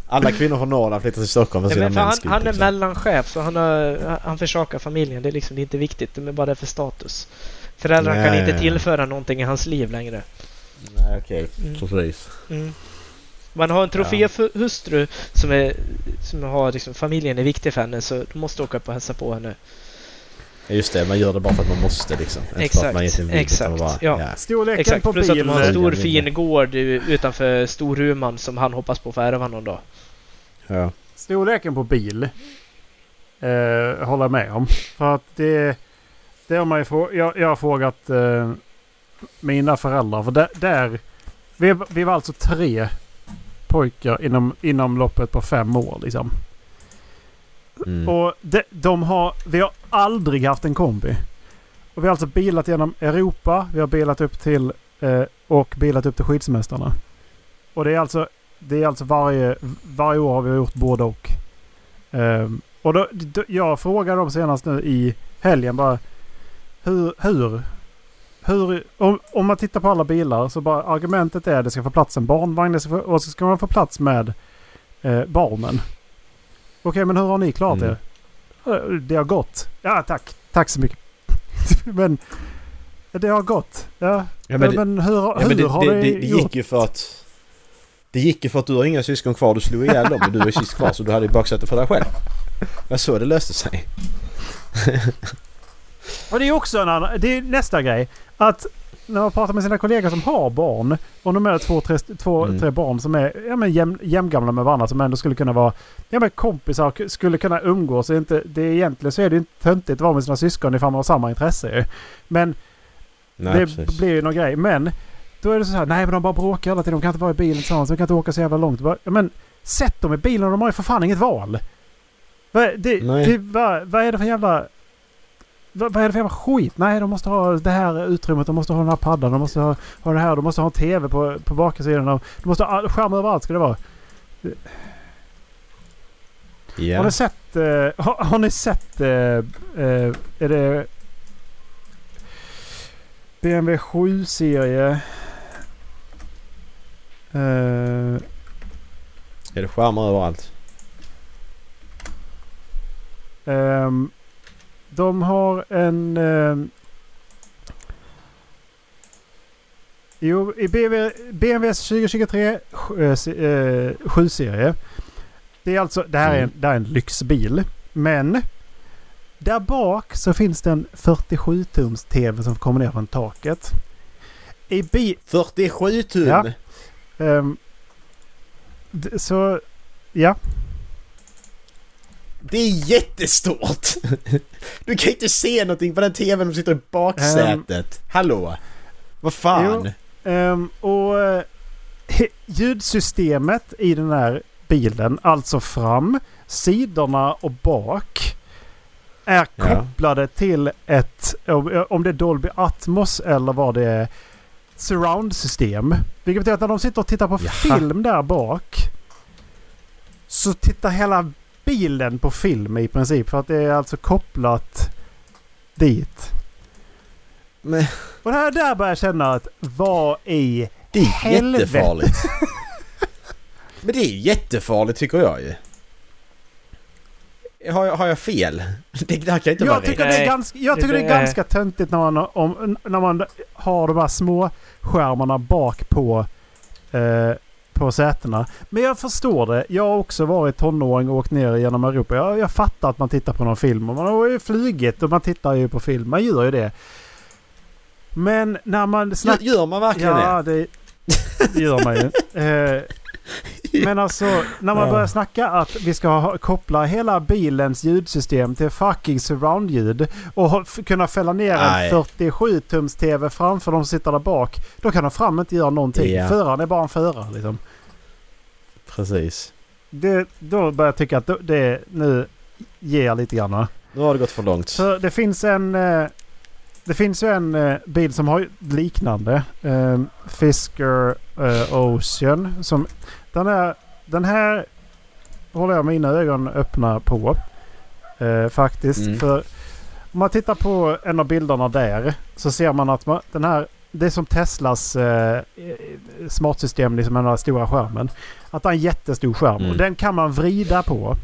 alla kvinnor från Norrland flyttar till Stockholm för Nej, sina men för han, han är liksom. mellanchef så han, har, han försakar familjen. Det är liksom det är inte viktigt. Det är bara det för status. Föräldrarna Ja, kan ja, inte tillföra någonting i hans liv längre. Nej, okej. Mm. Precis. Mm. Man har en troféhustru som, är, som har liksom, familjen är viktig för henne så du måste åka upp och hälsa på henne. Ja, Just det, man gör det bara för att man måste liksom. Exakt, man vill, exakt, Bara, ja. storleken Exakt, på plus att de har en stor Ja, fin gård utanför Storuman som han hoppas på att få ärva någon dag. ja. Storleken på bil eh, håller jag med om. För att det, det har man ju frå- jag, jag har frågat eh, mina föräldrar. För där, där vi, vi var alltså tre pojkar inom, inom loppet på fem år. Liksom. Mm. Och de, de har, vi har aldrig haft en kombi. Och vi har alltså bilat genom Europa. Vi har bilat upp till eh, och bilat upp till skidsemestrarna. Och det är alltså, det är alltså varje, varje år har vi gjort både och. Ehm, och då, då, jag frågade dem senast nu i helgen bara hur, hur, hur om, om man tittar på alla bilar så bara argumentet är att det ska få plats en barnvagn det ska få, och så ska man få plats med eh, barnen. Okej, men hur har ni klarat Mm. er? Eh, Det har gått. Ja, tack. Tack så mycket. men det har gått. Ja, Ja, men, men, det, hur, ja, hur men det, har det, det, det gjort? gick ju för att... Det gick ju för att du har inga syskon kvar. Du slog ihjäl dem men du är sist kvar så du hade ju baksäte för dig själv. Men så det löste sig. Och det är också en annan, det är nästa grej. Att när man pratar med sina kollegor som har barn. Om de är två, tre, två, Mm. tre barn som är ja, men jäm, jämngamla med varandra. Som ändå skulle kunna vara ja, men kompisar och skulle kunna umgås. Inte, det är, egentligen så är det inte töntigt att vara med sina syskon ifall man har samma intresse. Men Nej, det precis. blir ju någon grej. Men då är det så här. Nej men de bara bråkar hela tiden. De kan inte vara i bilen tillsammans. De kan inte åka så jävla långt. Bara, ja, Men sätt dem i bilen. De har ju för fan inget val. Vad, det, det, vad, vad är det för jävla... Vad, är det för jävla skit? Nej, de måste ha det här utrymmet. De måste ha den här paddan. De måste ha, ha det här. De måste ha en TV på, på baksidan. De måste ha skärm överallt ska det vara. Har Ja. ni sett... Eh, har, har ni sett... Eh, eh, är det... BMW 7-serie. Eh, Är det skärmar överallt? ehm, de har en... ehm, jo, i BMW, BMWs 2023 eh, se- eh, 7-serie. Det är alltså... Det här, är en, det här är en lyxbil. Men... Där bak så finns det en 47-tums TV som kommer ner från taket. I bi... 47 tum! Ja. d- så... Ja. Det är jättestort! Du kan inte se någonting på den TVn som sitter i baksätet. Hallå? Vad fan? Ehm, och eh, he- ljudsystemet i den här bilen, alltså fram, sidorna och bak, är Ja. kopplade till ett, om om det är Dolby Atmos eller vad det är, surround-system. Vilket betyder att när de sitter och tittar på Jaha. film där bak så tittar hela bilen på film i princip. För att det är alltså kopplat dit. Men Och det här där börjar jag känna att vad i det är Helvete. jättefarligt. Men det är jättefarligt tycker jag ju. Har jag, har jag fel? Det, det här kan inte vara Jag rätt. tycker, det är ganska, jag tycker det är ganska töntigt när man, om, när man har de här små skärmarna bak på, eh, på sätena. Men jag förstår det. Jag har också varit tonåring och åkt ner genom Europa. Jag, jag fattar att man tittar på någon film. Och man har ju flugit och man tittar ju på film. Man gör ju det. Men när man Gör, snackar... gör man verkligen det? Ja, det, gör man ju. Eh, Men alltså när man Ja. börjar snacka att vi ska ha, koppla hela bilens ljudsystem till fucking surroundljud och kunna fälla ner en 47-tums TV framför de som sitter där bak. Då kan de fram inte göra någonting. Ja. Föraren är bara en förare liksom. Precis. Det, då börjar jag tycka att det nu ger lite grann. Nu har det gått för långt. Så det finns en... eh, Det finns ju en eh, bil som har liknande. Eh, Fisker Ocean. Som, den, är, den här håller jag mina ögon öppna på. Faktiskt. Mm. För om man tittar på en av bilderna där så ser man att man, den här... Det är som Teslas eh, smartsystem, liksom den här stora skärmen. Att det är en jättestor skärm. Mm. Och den kan man vrida på.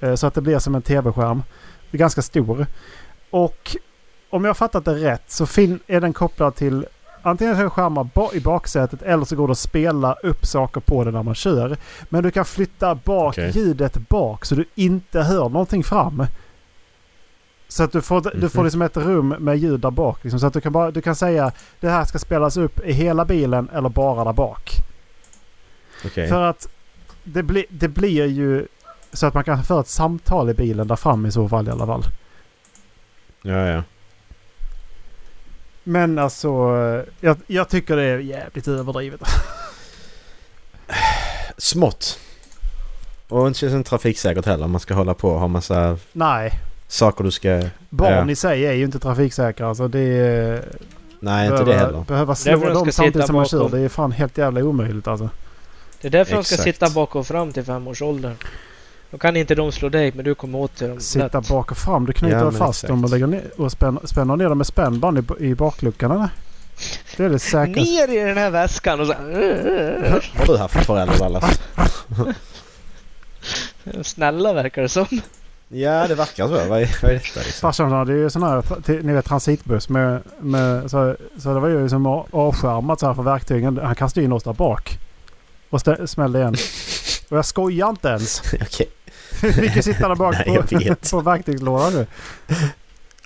Eh, så att det blir som en tv-skärm. Det är ganska stor. Och om jag har fattat det rätt så är den kopplad till antingen det skärmar ba- i baksätet eller så går det att spela upp saker på den när man kör. Men du kan flytta bak Okej. ljudet bak så du inte hör någonting fram. Så att du får, du får Mhm. liksom ett rum med ljud där bak. Liksom, så att du kan, bara, du kan säga det här ska spelas upp i hela bilen eller bara där bak. Okej. För att det, bli, det blir ju så att man kan föra ett samtal i bilen där fram i så fall i alla fall. Ja, ja. Men alltså, jag, jag tycker det är jävligt överdrivet. Smått. Och inte inte trafiksäkert heller. Man ska hålla på och ha massa Nej, saker du ska... barn Ja. i sig är ju inte trafiksäkra. Alltså det är... Nej, inte det heller. Behöva slå de dem samtidigt som man kör. Det är fan helt jävla omöjligt alltså. Det är därför de ska sitta bak och fram till femårsåldern. Då kan inte de slå dig, men du kommer åt dem Sitta lätt. bak och fram. Du knyter Ja, fast exakt. dem och, lägger ner, och spänner, spänner ner dem med spännband i, i bakluckan eller? Det är det säkraste. Ner i den här väskan och så... Vad har du haft för föräldrar? Snälla verkar det som. Ja, det verkar så. Vad är, vad är detta liksom? Farsan hade ju sån här ni vet, transitbuss med, med så, så det var ju som a- avskärmat så här för verktygen. Han kastade in oss där bak. Och stä- smällde igen. Och jag skojar inte ens. Okej. Vi fick ju sitta där bak Nej, på, på verktygslådan nu.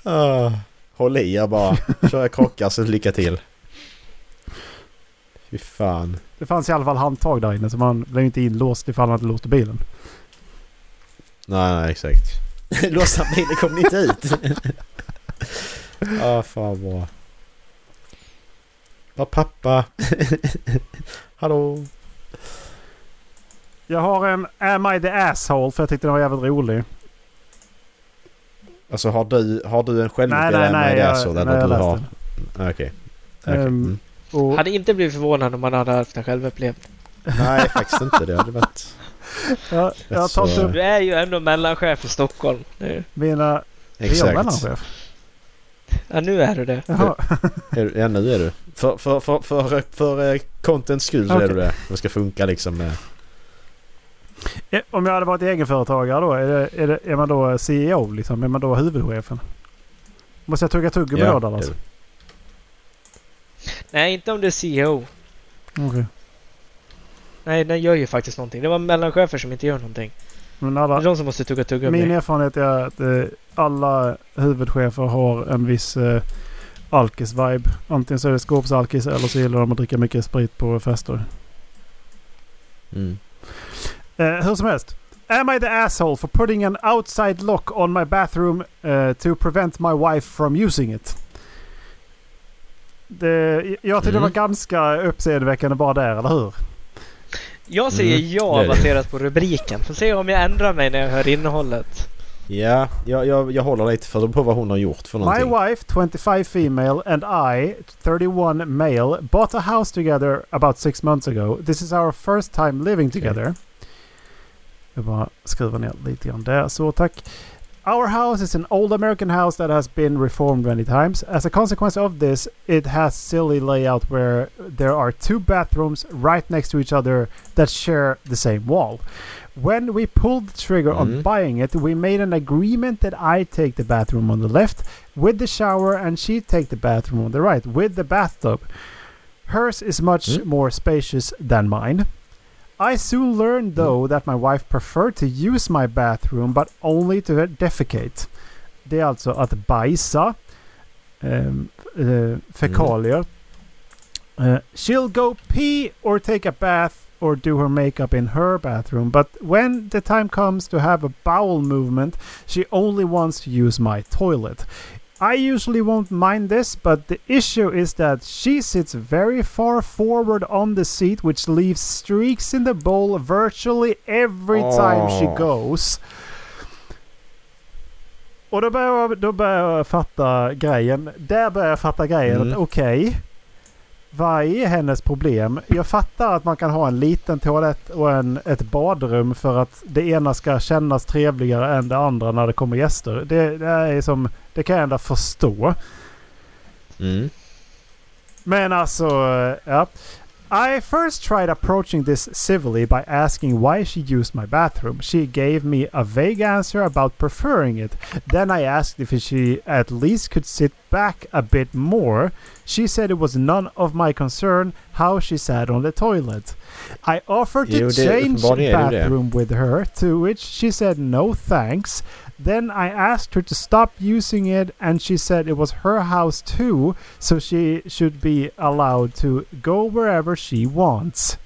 Ah, håll i er bara. Kör jag krockar så lycka till. Fy fan. Det fanns i alla fall handtag där inne så man blev inte inlåst ifall han inte låste bilen. Nej, nej exakt. Låsa bilen kom inte ut. ah, fan bra. Ja, pappa. Hallå. Jag har en Am I the asshole för jag tyckte den var jävligt rolig. Alltså har du, har du en Nej, nej, nej. med det Jag, så? nej, Eller jag du har... Ah, Okej. Okej. Ehm, Mm. Och, Hade inte blivit förvånad om man hade haft den självupplevd. Nej, faktiskt inte. Det hade varit... jag, jag tagit så- upp Du är ju ändå mellanchef i Stockholm. Nu. mina... Är jag Exakt. mellanchef? Ja, nu är du det. Jaha. Är du- Ja, nu är du. För, för, för, för, för eh, contents skull så är Okej. du det. Det ska funka liksom med... Eh, Om jag hade varit egenföretagare då, är, det, är, det, är man då CEO liksom? Är man då huvudchefen? Måste jag tugga tuggummi Ja, då är Nej, inte om det är CEO. Okej. Nej, den gör ju faktiskt någonting. Det var mellanchefer som inte gör någonting. Men Det är alla, de som måste tugga tuggummi. min erfarenhet är att eh, alla huvudchefer har en viss eh, alkis-vibe. Antingen så är det skåpsalkis eller så gillar de att dricka mycket sprit på fester. Mm. Eh, hur som helst. Am I the asshole for putting an outside lock on my bathroom eh, to prevent my wife from using it? Det, jag tyckte det var Mm. ganska uppseendeväckande bara där, eller hur? Jag säger Mm, ja baserat på rubriken. Får se om jag ändrar mig när jag hör innehållet. Ja, jag, jag, jag håller lite för på vad hon har gjort för My någonting. wife, 25 female, and I, 31 male, bought a house together about six months ago. This is our first time living together. Jag bara skruvar ner lite grann där. Så tack. Our house is an old American house that has been reformed many times. As a consequence of this, it has silly layout where there are two bathrooms right next to each other that share the same wall. When we pulled the trigger on Mm. buying it, we made an agreement that I take the bathroom on the left with the shower and she take the bathroom on the right with the bathtub. Hers is much Mm. more spacious than mine. I soon learned though that my wife preferred to use my bathroom but only to defecate. Det är alltså att bajsa. Um, uh, fekalier. Uh, she'll go pee or take a bath or do her makeup in her bathroom, but when the time comes to have a bowel movement, she only wants to use my toilet. I usually won't mind this, but the issue is that she sits very far forward on the seat, which leaves streaks in the bowl virtually every time she goes. Och då börjar, jag, då börjar jag fatta grejen. Där börjar jag fatta grejen. Mm. Okej. Vad är hennes problem? Jag fattar att man kan ha en liten toalett och en, ett badrum för att det ena ska kännas trevligare än det andra när det kommer gäster. Det, det, är som, det kan jag ändå förstå. Mm. Men alltså, ja. I first tried approaching this civilly by asking why she used my bathroom. She gave me a vague answer about preferring it. Then I asked if she at least could sit back a bit more. She said it was none of my concern how she sat on the toilet. I offered to change uppenbarligen är det det. bathroom with her, to which she said no thanks. Then I asked her to stop using it, and she said it was her house too, so she should be allowed to go wherever she wants.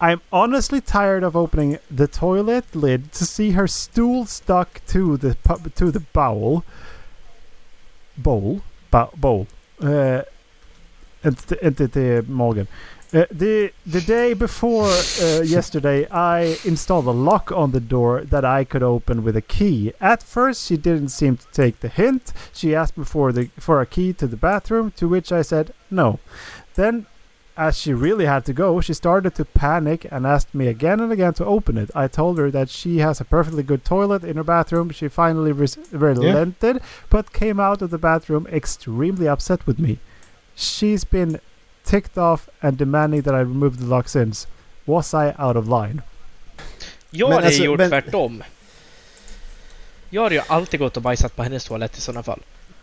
I'm honestly tired of opening the toilet lid to see her stool stuck to the to the bowl. Bowl? Bowl. Uh, inte, inte till. Uh, the the day before uh, yesterday, I installed a lock on the door that I could open with a key. At first, she didn't seem to take the hint. She asked me for the for a key to the bathroom, to which I said no. Then, as she really had to go, she started to panic and asked me again and again to open it. I told her that she has a perfectly good toilet in her bathroom. She finally res- relented, but came out of the bathroom extremely upset with me. She's been ticked off and demanding that I remove the lock since. Was I out of line? Jag Men hade alltså, gjort men- tvärtom. Jag hade ju alltid gått och bajsat på hennes toalett i sådana fall.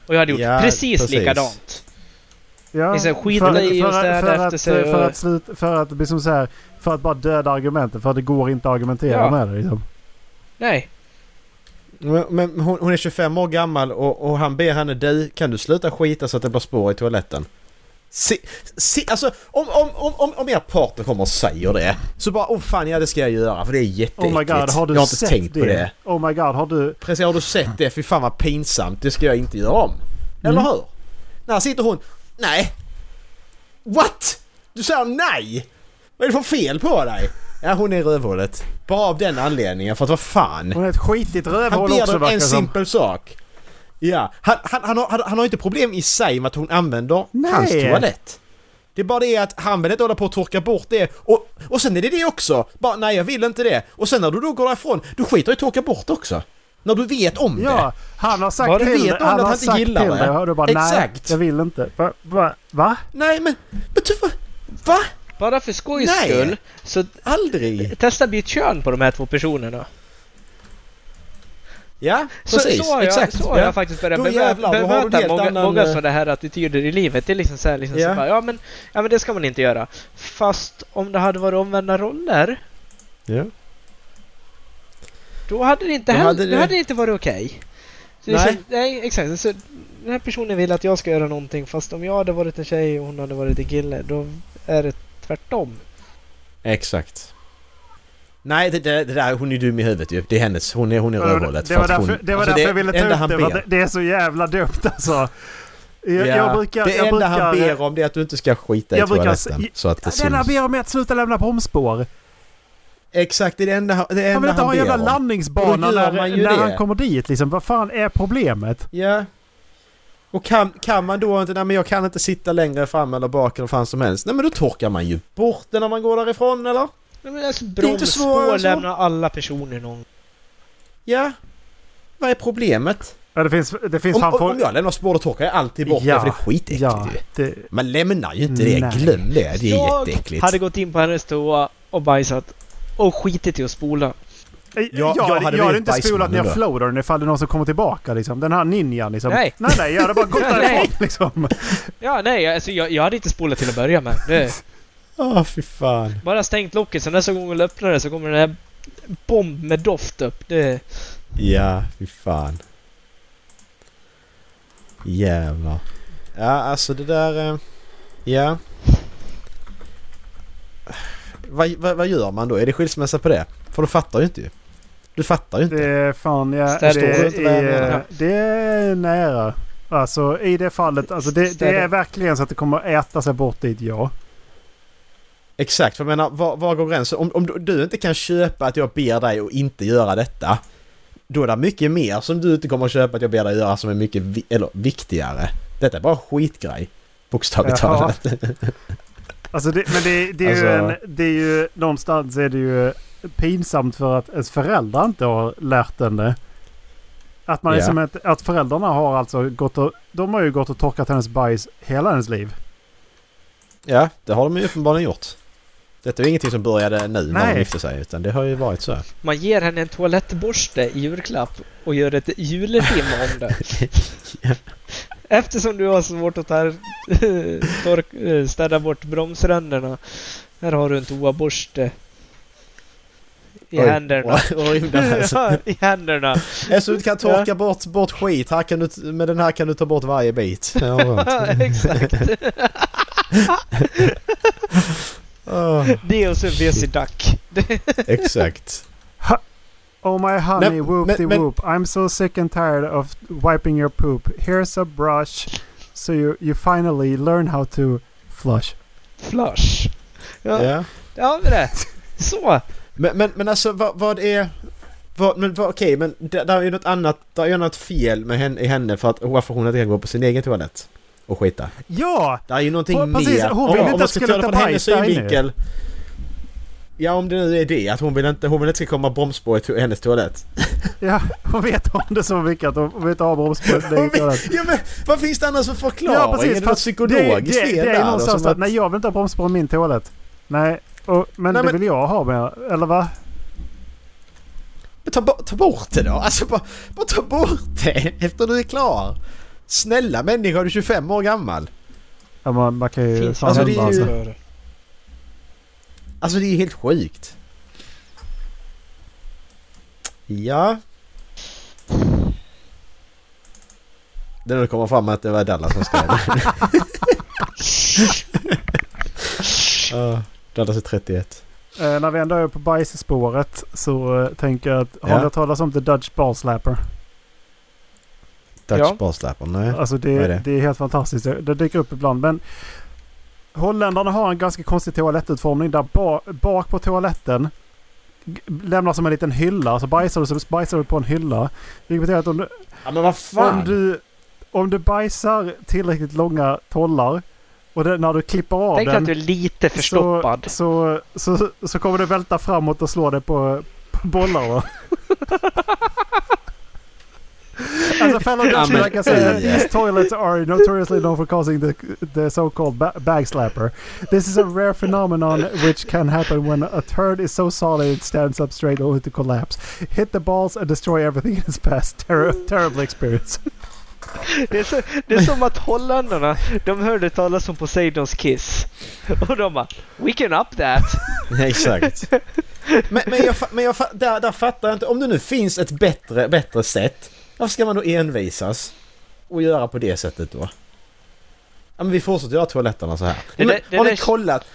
Och jag hade gjort Ja, precis, precis. likadant. Ja, Liksom skita i och städa för, efter att, sig för, att slut, för att liksom så här, för att bara döda argumenten. För att det går inte att argumentera Ja. med det liksom. Nej. Men, men hon, hon är 25 år gammal och, och han ber henne du, kan du sluta skita så att det blir spår i toaletten? Se, se, alltså om, om, om, om, er partner kommer och säger det så bara oh fan ja det ska jag göra för det är jätteäckligt. Oh my god, har du jag har inte sett tänkt det? på det. Oh my god, har du... Precis, har du sett det? Fy fan vad pinsamt. Det ska jag inte göra om. Eller Mm. hur? När sitter hon... Nej! What? Du säger nej! Vad är det för fel på dig? Ja, hon är rövhålet. Bara av den anledningen. För att vad fan? Hon är ett skitigt Han rövhål ber också dem verkar en simpel sak. Ja, han, han, han, har, han, har inte problem i sig med att hon använder Nej. hans toalett. Det är bara det att han vill inte hålla på och torka bort det. Och, och sen är det det också. Bara nej jag vill inte det. Och sen när du då går därifrån, du skiter i att torka bort också. När du vet om det. Ja, han har sagt Bara till vet om han att har han inte sagt gillar till det. dig och du bara Exakt. nej, jag vill inte. Va? Va? Va? Nej men, men du, va? va? Bara för skojs Nej. skull så Aldrig! testa byt kön på de här två personerna. Ja, Så, precis. så har jag, Exakt. så har ja. jag faktiskt börjat Då bemö- jävlar, då bemöta många, annan, många eh, sådana här attityder i livet. Det är liksom så här, liksom Ja. så bara, ja, men, ja men det ska man inte göra. Fast om det hade varit omvända roller, Ja. då hade det inte, Då hade då det- hade det inte varit okej. Så det Nej. känns- nej, exakt. Så den här personen vill att jag ska göra någonting fast om jag hade varit en tjej och hon hade varit en kille, då är det tvärtom. Exakt. Nej, det, det, det där, hon är dum i huvudet ju. Det är hennes. Hon är, hon är rövhålet. Det var därför, hon- det var alltså, därför jag ville ta enda upp det. ber. Det är så jävla dumt alltså. Jag, Ja, jag brukar... det jag enda brukar, han ber om det är att du inte ska skita i toaletten. så att det Det enda han ber om är att sluta lämna bromsspår. Exakt, det är det enda, det det Han vill enda inte ha en jävla landningsbana när, när han kommer dit liksom. Vad fan är problemet? Ja. Och kan, kan man då inte, nej men jag kan inte sitta längre fram eller bak eller fan som helst. Nej men då torkar man ju bort det när man går därifrån eller? Men alltså, bromsspår än så. lämnar alla personer någon Ja. Vad är problemet? Ja, det finns, det finns Om, om, folk... om jag lämnar spår då torkar jag alltid bort Ja, det för det är skitäckligt Ja, ju. det, Man lämnar ju inte det, Nej. glöm det. Det är jag jätteäckligt. hade gått in på hennes toa och bajsat och skitit i att spola. jag, jag jag, hade jag hade inte spolat bajsmannen då. floatern ifall det är någon som kommer tillbaka liksom. Den här ninjan liksom. Nej. nej, nej jag hade bara gått därifrån liksom. Ja, nej, alltså jag, jag hade inte spolat till att börja med. Det, Åh fy fan. bara stängt locket, så nästa gång hon öppnar det så kommer den här bomb med doft upp. Det, Ja, fy fan. Jävlar. Ja, alltså det där... eh, Ja. vad, vad, vad gör man då? Är det skilsmässa på det? För du fattar ju inte ju. Du fattar ju inte. Det är fan, ja, det, det inte är, menar. det är nära. Alltså i det fallet, alltså det, det är verkligen så att det kommer äta sig bort dit, ja. Exakt, för jag menar, var, var går gränsen? Om, om du- inte kan köpa att jag ber dig att inte göra detta. Då är det mycket mer som du inte kommer att köpa att jag ber dig göra som är mycket vi, eller, viktigare. Detta är bara skitgrej. Bokstavligt talat. Alltså det, men det, det, är ju Alltså- en, det är ju någonstans är det ju pinsamt för att ens föräldrar inte har lärt en det. Att man är Ja. som ett, att föräldrarna har alltså gått och, de har ju gått och torkat hennes bajs hela hennes liv. Ja, det har de ju uppenbarligen gjort. Detta är ingenting som började nu när Nej. de gifte sig utan det har ju varit så här. Man ger henne en toalettborste i julklapp och gör ett juletim om det. Ja. Eftersom du har svårt att ta, tork, eh, städa bort bromsränderna. Här har du en toaborste. I Oj, händerna. oj, ja, I händerna. Eftersom du kan torka bort, bort skit, här kan du, med den här kan du ta bort varje bit. Ja. Exakt. Det och så WC Duck. exakt. Oh my honey, Nej, whoop men- de men- whoop. I'm so sick and tired of wiping your poop. Here's a brush. So you, you finally learn how to flush. Flush. Ja, Ja. där har vi det. Så. Men, men, men alltså vad, vad är... Vad, men vad, okej, men det, där är ju något annat, det är ju något fel med henne, i henne för att varför hon inte kan gå på sin egen toalett och skita. Ja! Det är ju någonting Hon- precis, mer. hon vill inte man att ska det ska där synvinkel. Ja, om det nu är det. Att hon vill inte, hon vill inte ska komma bromsspår i to- hennes toalett. Ja, hon vet om det så mycket att hon vet av bromsspåret. Hon vet- ja, men vad finns det annars för förklaring? Ja precis. är det något psykologiskt fel det är där? någonstans som att, nej jag vill inte ha bromsspår i min toalett. Nej, och, men Nej, det men- vill jag ha med. Eller va? Men ta, ta bort det då! Alltså bara, bara ta bort det efter du är klar! Snälla människa, du är 25 år gammal. Ja, man, man kan ju fan alltså, ändra det är ju- för. Alltså det är helt sjukt. Ja. Det är när det kommer fram att det var Dallas som skrev det. Ja, Dallas är 31. Eh, när vi ändå är på bajsspåret så eh, tänker jag att... Har Ja. ni hört talas om The Dutch Ball Slapper? Dutch Ja. nej. Alltså det, är det? det? är helt fantastiskt. Det, det dyker upp ibland. Men holländarna har en ganska konstig toalettutformning där ba, bak på toaletten lämnas som en liten hylla. Så bajsar du så bajsar du på en hylla. Vilket betyder att om du, Ja men vad om du, om du bajsar tillräckligt långa tollar och det, när du klipper av Tänk den att du är lite förstoppad. så, så, så, så kommer du välta framåt och slå dig på, på bollarna. As a fellow Dutchman I can say that these toilets are notoriously known for causing the, the so-called ba bag slapper. This is a rare phenomenon which can happen when a turd is so solid it stands up straight only to collapse. Hit the balls and destroy everything in its path. Ter terrible experience. Det är, så, det är som att holländarna, de hörde talas om Poseidons kiss. Och de bara We can up that. Exakt. Men, men, jag, men jag, där, där fattar jag inte. Om det nu finns ett bättre, bättre sätt. Varför ska man då envisas? Och göra på det sättet då? Ja men vi fortsätter göra toaletterna så här. Det men, där- det har ni kollat?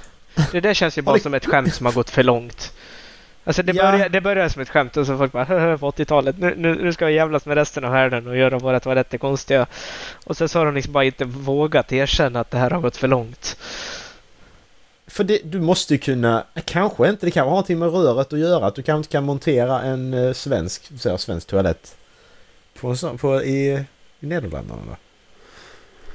Det där känns ju bara som ett skämt som har gått för långt. Alltså det, Ja. börjar, det börjar som ett skämt och så folk bara "Haha, på 80-talet. Nu, nu, nu ska vi jävlas med resten av världen och göra våra toaletter konstiga. Och sen så har de liksom bara inte vågat erkänna att det här har gått för långt. För det, du måste ju kunna, kanske inte, det kan ha någonting med röret att göra. Att du kanske inte kan montera en eh, svensk, så här, svensk toalett på på, i, i Nederländerna då?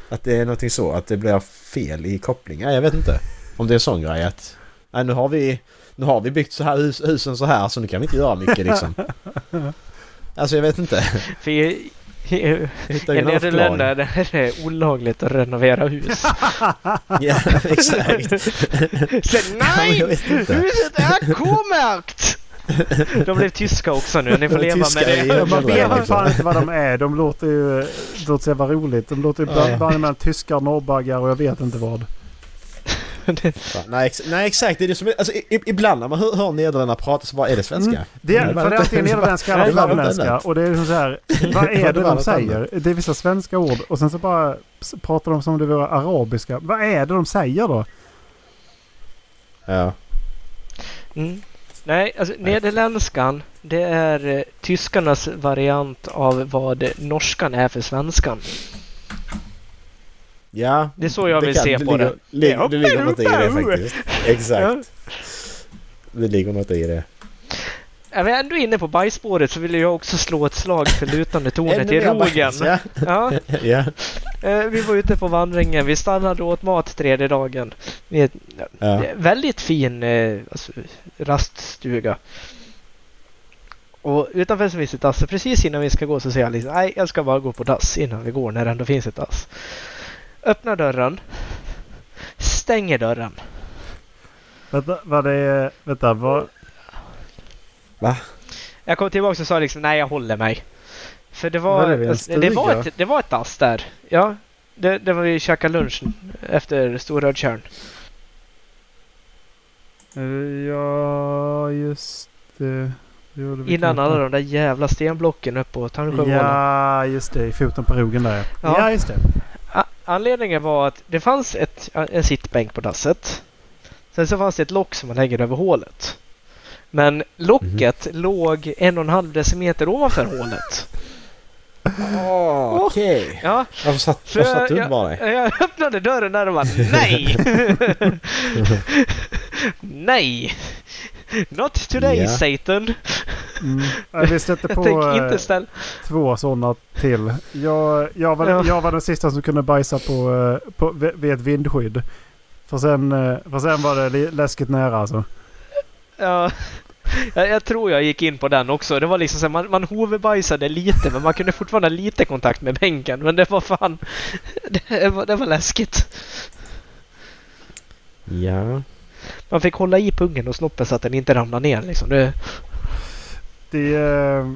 Att det är någonting så, att det blir fel i koppling. Ja, jag vet inte. Om det är en sån grej att, nej, nu har vi, nu har vi byggt så här hus, husen så här så nu kan vi inte göra mycket liksom. Alltså jag vet inte. För i, i, i Nederländerna är det olagligt att renovera hus. Ja, exakt. Så, nej! Huset är K-märkt! De blev tyska också nu. Ni får leva tyska med det. Man vet ju Nederländerna. fan inte vad de är. De låter ju... Det låter så jävla roligt. De låter ju bland, mellan tyskar, norrbaggar och jag vet inte vad. Fan, nej, ex nej exakt, det är det som är, alltså, i, ibland när man hör, hör nederländarna prata så bara är det svenska. Mm. Det är, Nej, för det är antingen nederländska eller flamländska. Och det är liksom så här, vad är det de säger? Det är vissa svenska ord och sen så bara pratar de som om det vore arabiska. Vad är det de säger då? Ja. Mm. Nej, alltså nederländskan det är eh, tyskarnas variant av vad norskan är för svenskan. Ja. Det är så jag vill kan- se på ligger, det. Ligger, Ja. det ligger något i det faktiskt. Exakt. Ja. Det ligger något i det. Är vi ändå inne på bajsspåret så vill jag också slå ett slag för lutande tornet i rogen. bajs, Ja. Ja, ja. eh, vi var ute på vandringen. Vi stannade och åt mat tredje dagen. Ja. väldigt fin eh, alltså, raststuga. Och utanför så finns ett dass. Precis innan vi ska gå så säger jag liksom, nej jag ska bara gå på dass innan vi går när det ändå finns ett dass. Öppnar dörren. Stänger dörren. Vänta, vad det är... Vänta, vad... Jag kom tillbaka och sa liksom, nej jag håller mig. För det var, det det, var ett, det var ett dass där. Ja, det, det var vi käkade lunch efter Storrödtjärn. Eh, Ja, just det. det Innan alla de där jävla stenblocken upp på Tärnsjömålen. Ja, just det. I foten på rogen där. Ja, Ja. ja just det. A- Anledningen var att det fanns ett, en sittbänk på dasset. Sen så fanns det ett lock som man lägger över hålet. Men locket låg en och en halv decimeter ovanför hålet. Åh, Okej. Ja, Varför satt, För varför satt du jag- inte bara dig? jag öppnade dörren där och bara nej! nej! Not today Ja. Satan! Mm. Ja, vi stötte Jag på tänker eh, inte ställa... två sådana till. Jag, jag, var, Ja. jag var den sista som kunde bajsa på, eh, på, vid ett vindskydd. För sen, eh, för sen var det läskigt nära alltså. Ja, jag, jag tror jag gick in på den också. Det var liksom så här, man, man hoverbajsade lite men man kunde fortfarande ha lite kontakt med bänken. Men det var fan... Det var, det var läskigt. Ja. Man fick hålla i pungen och snoppen så att den inte ramlade ner liksom. Det, Det, eh,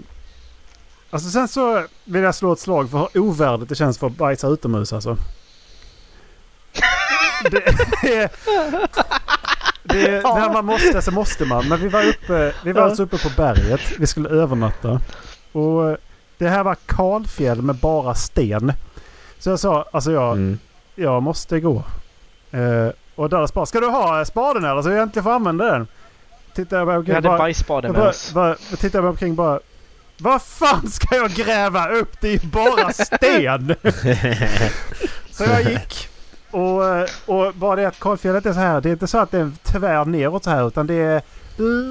alltså sen så vill jag slå ett slag för hur ovärdigt det känns för att bajsa utomhus alltså. Det, det, det, Ja. När man måste så måste man. Men vi var uppe, vi var Ja. alltså uppe på berget. Vi skulle övernatta. Och eh, det här var kalfjäll med bara sten. Så jag sa, alltså jag, Mm. jag måste gå. Eh, och Dallas bara, ska du ha spaden eller så jag äntligen får använda den? Tittar jag bara, vi okej, hade bara, bajsspade jag med bara, oss. bara, jag tittar mig omkring bara. Vad fan ska jag gräva upp? Det är ju bara sten! så jag gick. Och, och bara det att kalfjället är så här. Det är inte så att det är tvär neråt så här utan det är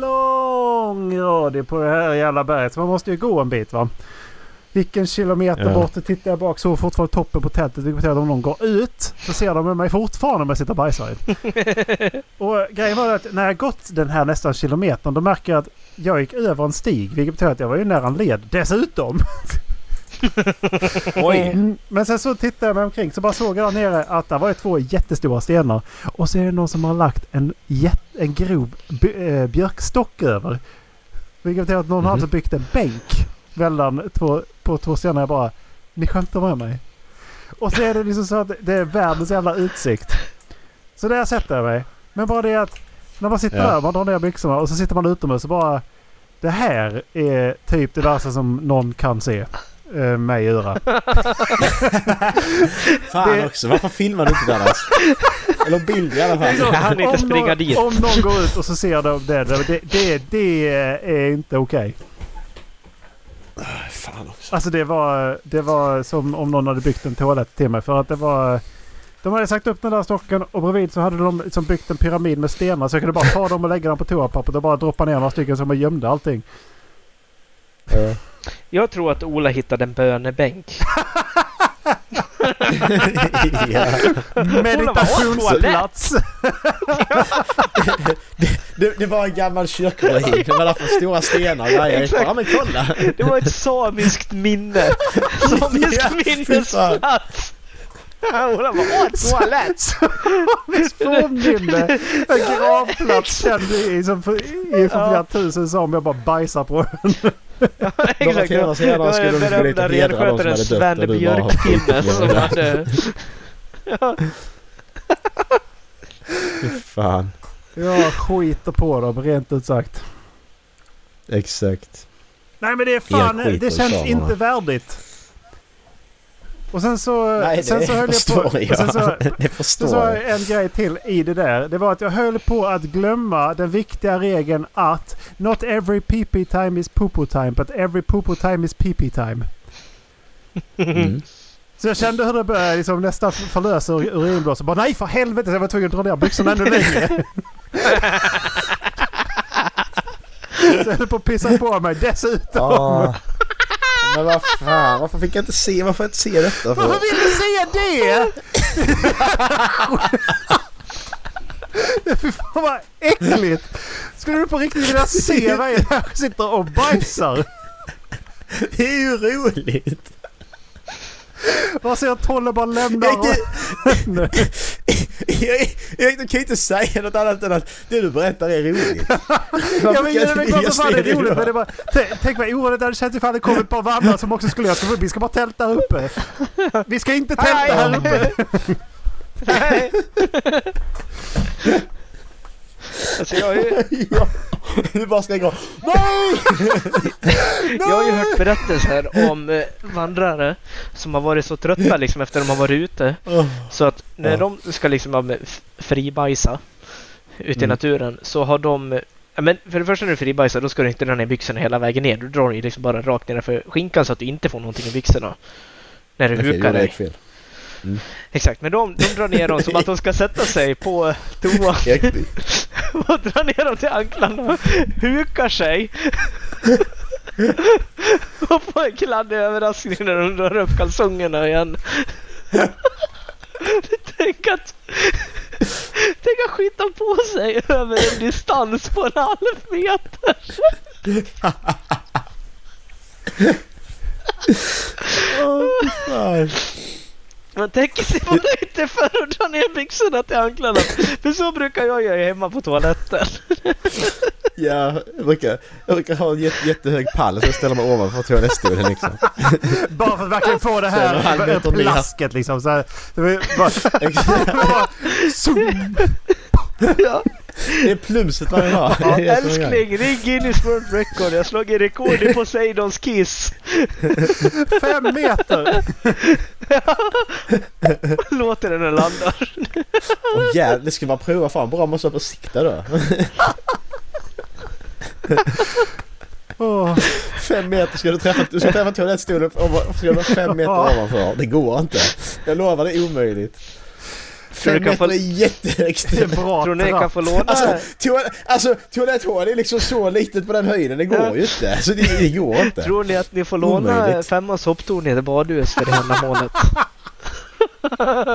långradig på det här jävla berget. Så man måste ju gå en bit va. Gick en kilometer Ja. bort och tittade jag bak. Såg fortfarande toppen på tältet. Vilket betyder att om någon går ut så ser de mig fortfarande om jag sitter och. Och grejen var att när jag gått den här nästan kilometern då märker jag att jag gick över en stig. Vilket betyder att jag var ju nära en led dessutom. Oj! Mm, Men sen så tittade jag mig omkring så bara såg jag där nere att det var två jättestora stenar. Och så är det någon som har lagt en, jätt, en grov eh, björkstock över. Vilket betyder att någon har Mhm. alltså byggt en bänk mellan två, på två stenar. Jag bara, ni skämtar med mig. Och så är det liksom så att det är världens jävla utsikt. Så där sätter jag mig. Men bara det att när man sitter Ja. där, man drar ner byxorna och så sitter man utomhus och bara Det här är typ det värsta som någon kan se eh, mig göra. Fan Det- också, varför filmar du inte Dallas? Eller bild i alla fall. Jag hann inte om springa någon, dit. Om någon går ut och så ser de det. Det, det, det är inte okej. Fan också. Alltså det var, det var som om någon hade byggt en toalett till mig. För att det var... De hade sagt upp den där stocken och bredvid så hade de liksom byggt en pyramid med stenar. Så jag kunde bara ta dem och lägga dem på toapappret och bara droppa ner några stycken som jag gömde allting. Ja. Jag tror att Ola hittade en bönebänk. ja. Meditationsplats! det, det var en gammal kyrkoruin. Det var därför stora stenar. Exakt. Ja men kolla! Det var ett samiskt minne. Samisk Ja, minnesplats. Ola bara, åh, toalett! Samiskt fornminne! En gravplats känd i, som för, i för Ja. flera tusen som jag bara bajsar på. Ja, Några exakt. timmar senare skulle de den bli lite berömda hedrade de som hade renskötaren dött Sven och du bara har Ja. fan. Jag skiter på dem rent ut sagt. Exakt. Nej men det är fan, det känns inte värdigt. Och sen så, Nej, det sen så höll jag på... jag. Sen så, det sen förstår så har jag. en grej till i det där. Det var att jag höll på att glömma den viktiga regeln att Not every PP time is popo time, but every popo time is PP time. Mm. Så jag kände hur det började liksom nästan förlösa ur- urinblåsan. Bara nej för helvete! Så jag var tvungen att dra ner byxorna ännu längre. så jag höll på att pissa på mig dessutom. Ah. Men vad fan, varför fick jag inte se, varför inte se detta? För? Varför vill du säga det? Fy fan vad äckligt! Skulle du på riktigt vilja se mig här sitter och bajsar? Det är ju roligt! Bara ser att Tolle bara lämnar... Jag, inte, jag, jag, jag kan inte säga något annat än att det du berättar är roligt. Ja men det är klart som fan det är roligt men det är bara, tänk, vad oroligt det hade känts ifall det kom ett par vandrare som också skulle göra så vi ska bara tälta här uppe. Vi ska inte tälta här uppe. Nej. Alltså jag har, ju, du bara ska gå Nej! Jag har ju hört berättelser om eh, vandrare som har varit så trötta liksom efter att de har varit ute. Oh. Så att när de ska liksom fribajsa ute i Mm. naturen så har de men för det första när du fribajsar då ska du inte dra ner byxorna hela vägen ner. Du drar ju liksom bara rakt ner för skinkan så att du inte får någonting i byxorna. När du Okej, hukar dig. fel. Exakt, men de, de drar ner dem som att de ska sätta sig på toan och drar ner dem till anklarna, hukar sig och får en kladdig överraskning när de drar upp kalsongerna igen. Tänk att Tänk att skita på sig över en distans på en halv meter. Åh, fy fan. Man tänker sig bara inte för att dra ner byxorna till anklarna. För så brukar jag göra hemma på toaletten. Ja, jag brukar, jag brukar ha en jätte, jättehög pall så jag ställer mig ovanför toalettstolen liksom. Bara för att verkligen få det här plasket liksom. Så här, bara, bara, zoom. Ja. Det är plumset varje dag. Ja, älskling, ring Guinness World Record. Jag har slagit rekord i Poseidons kiss. Fem meter! Låter den när den landar. Åh jävlar, det ska man prova. Fan bra måste vara på sikta då. Åh. Fem meter ska du träffa, du ska träffa toalettstolen ska du vara fem meter ovanför. Det går inte. Jag lovar det är omöjligt. Tror Fem du kan meter få- är jättehögt. Det är bra Tror ni jag kan få låna? Alltså, toal- alltså toaletthål är liksom så litet på den höjden. Det går ju inte. Alltså det, det går inte. Tror ni att ni får låna Omöjligt. Femmans hopptorn i badhus för det ändamålet?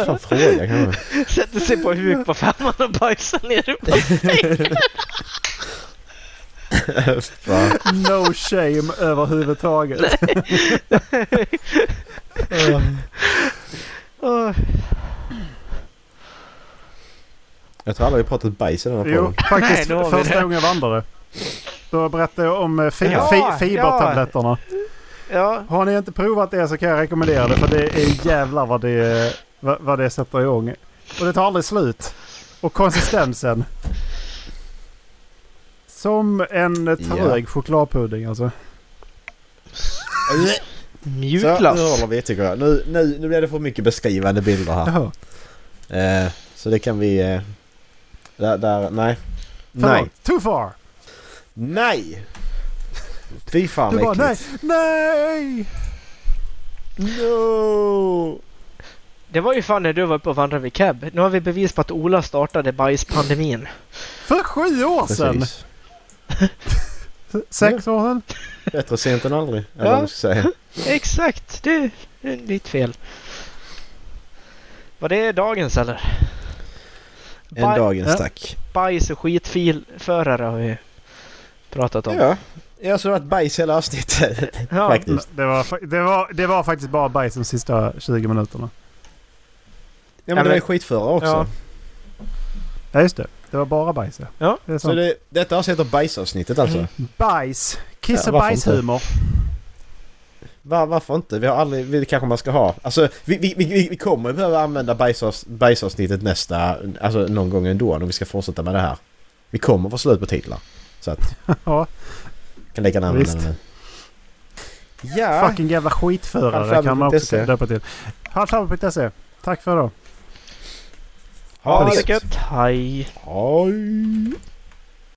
Fan fråga kanske. Sätter sig på huk på femman och bajsar ner i bassängen. No shame överhuvudtaget. Åh. Jag tror aldrig vi pratat bajs i den här Jo, podden. faktiskt Nej, första gången jag vandrade. Då berättade jag om eh, fi- Ja, fi- fibertabletterna. Ja, Har ni inte provat det så kan jag rekommendera det för det är jävlar vad det, vad, vad det sätter igång. Och det tar aldrig slut. Och konsistensen. Som en trög chokladpudding alltså. Så, nu mjukglass. håller vi tycker jag. Nu, nu, nu blir det för mycket beskrivande bilder här. Jaha. Eh, så det kan vi... Eh, där, där, nej. Förlåt. Nej. Too far! Nej! Fy fan Du bara nej, nej! No! Det var ju fan när du var uppe och vandrade vid Keb. Nu har vi bevis på att Ola startade bajspandemin. För sju år sedan! Precis. Sex år sedan? Bättre sent än aldrig. Eller Ja. vad ska säga. Exakt, det är ditt fel. Var det dagens eller? En Baj- dagens Ja. tack. Bajs och skitfilförare har vi pratat om. Ja. Jag har varit bajs hela avsnittet. Ja. Faktiskt. Det var, det, var, det var faktiskt bara bajs de sista 20 minuterna. Ja men Ja, det var men- ju skitförare också. Ja. Ja just det. Det var bara bajs ja. Ja. Det är Så det, detta avsnitt heter bajsavsnittet alltså. Mm. Bajs! Kiss Ja, och bajshumor. Var, varför inte? Vi har aldrig... Vi kanske man ska ha. Alltså vi, vi, vi, vi kommer behöva använda bajsavs, bajsavsnittet nästa... Alltså någon gång ändå om vi ska fortsätta med det här. Vi kommer få slut på titlar. Så att... Ja. Kan gärna använda Visst. den. Ja. Fucking jävla skitförare kan man också Montese. döpa till. Fallskärmar.se. Tack för idag. Ha det det gött. Hej. Hej!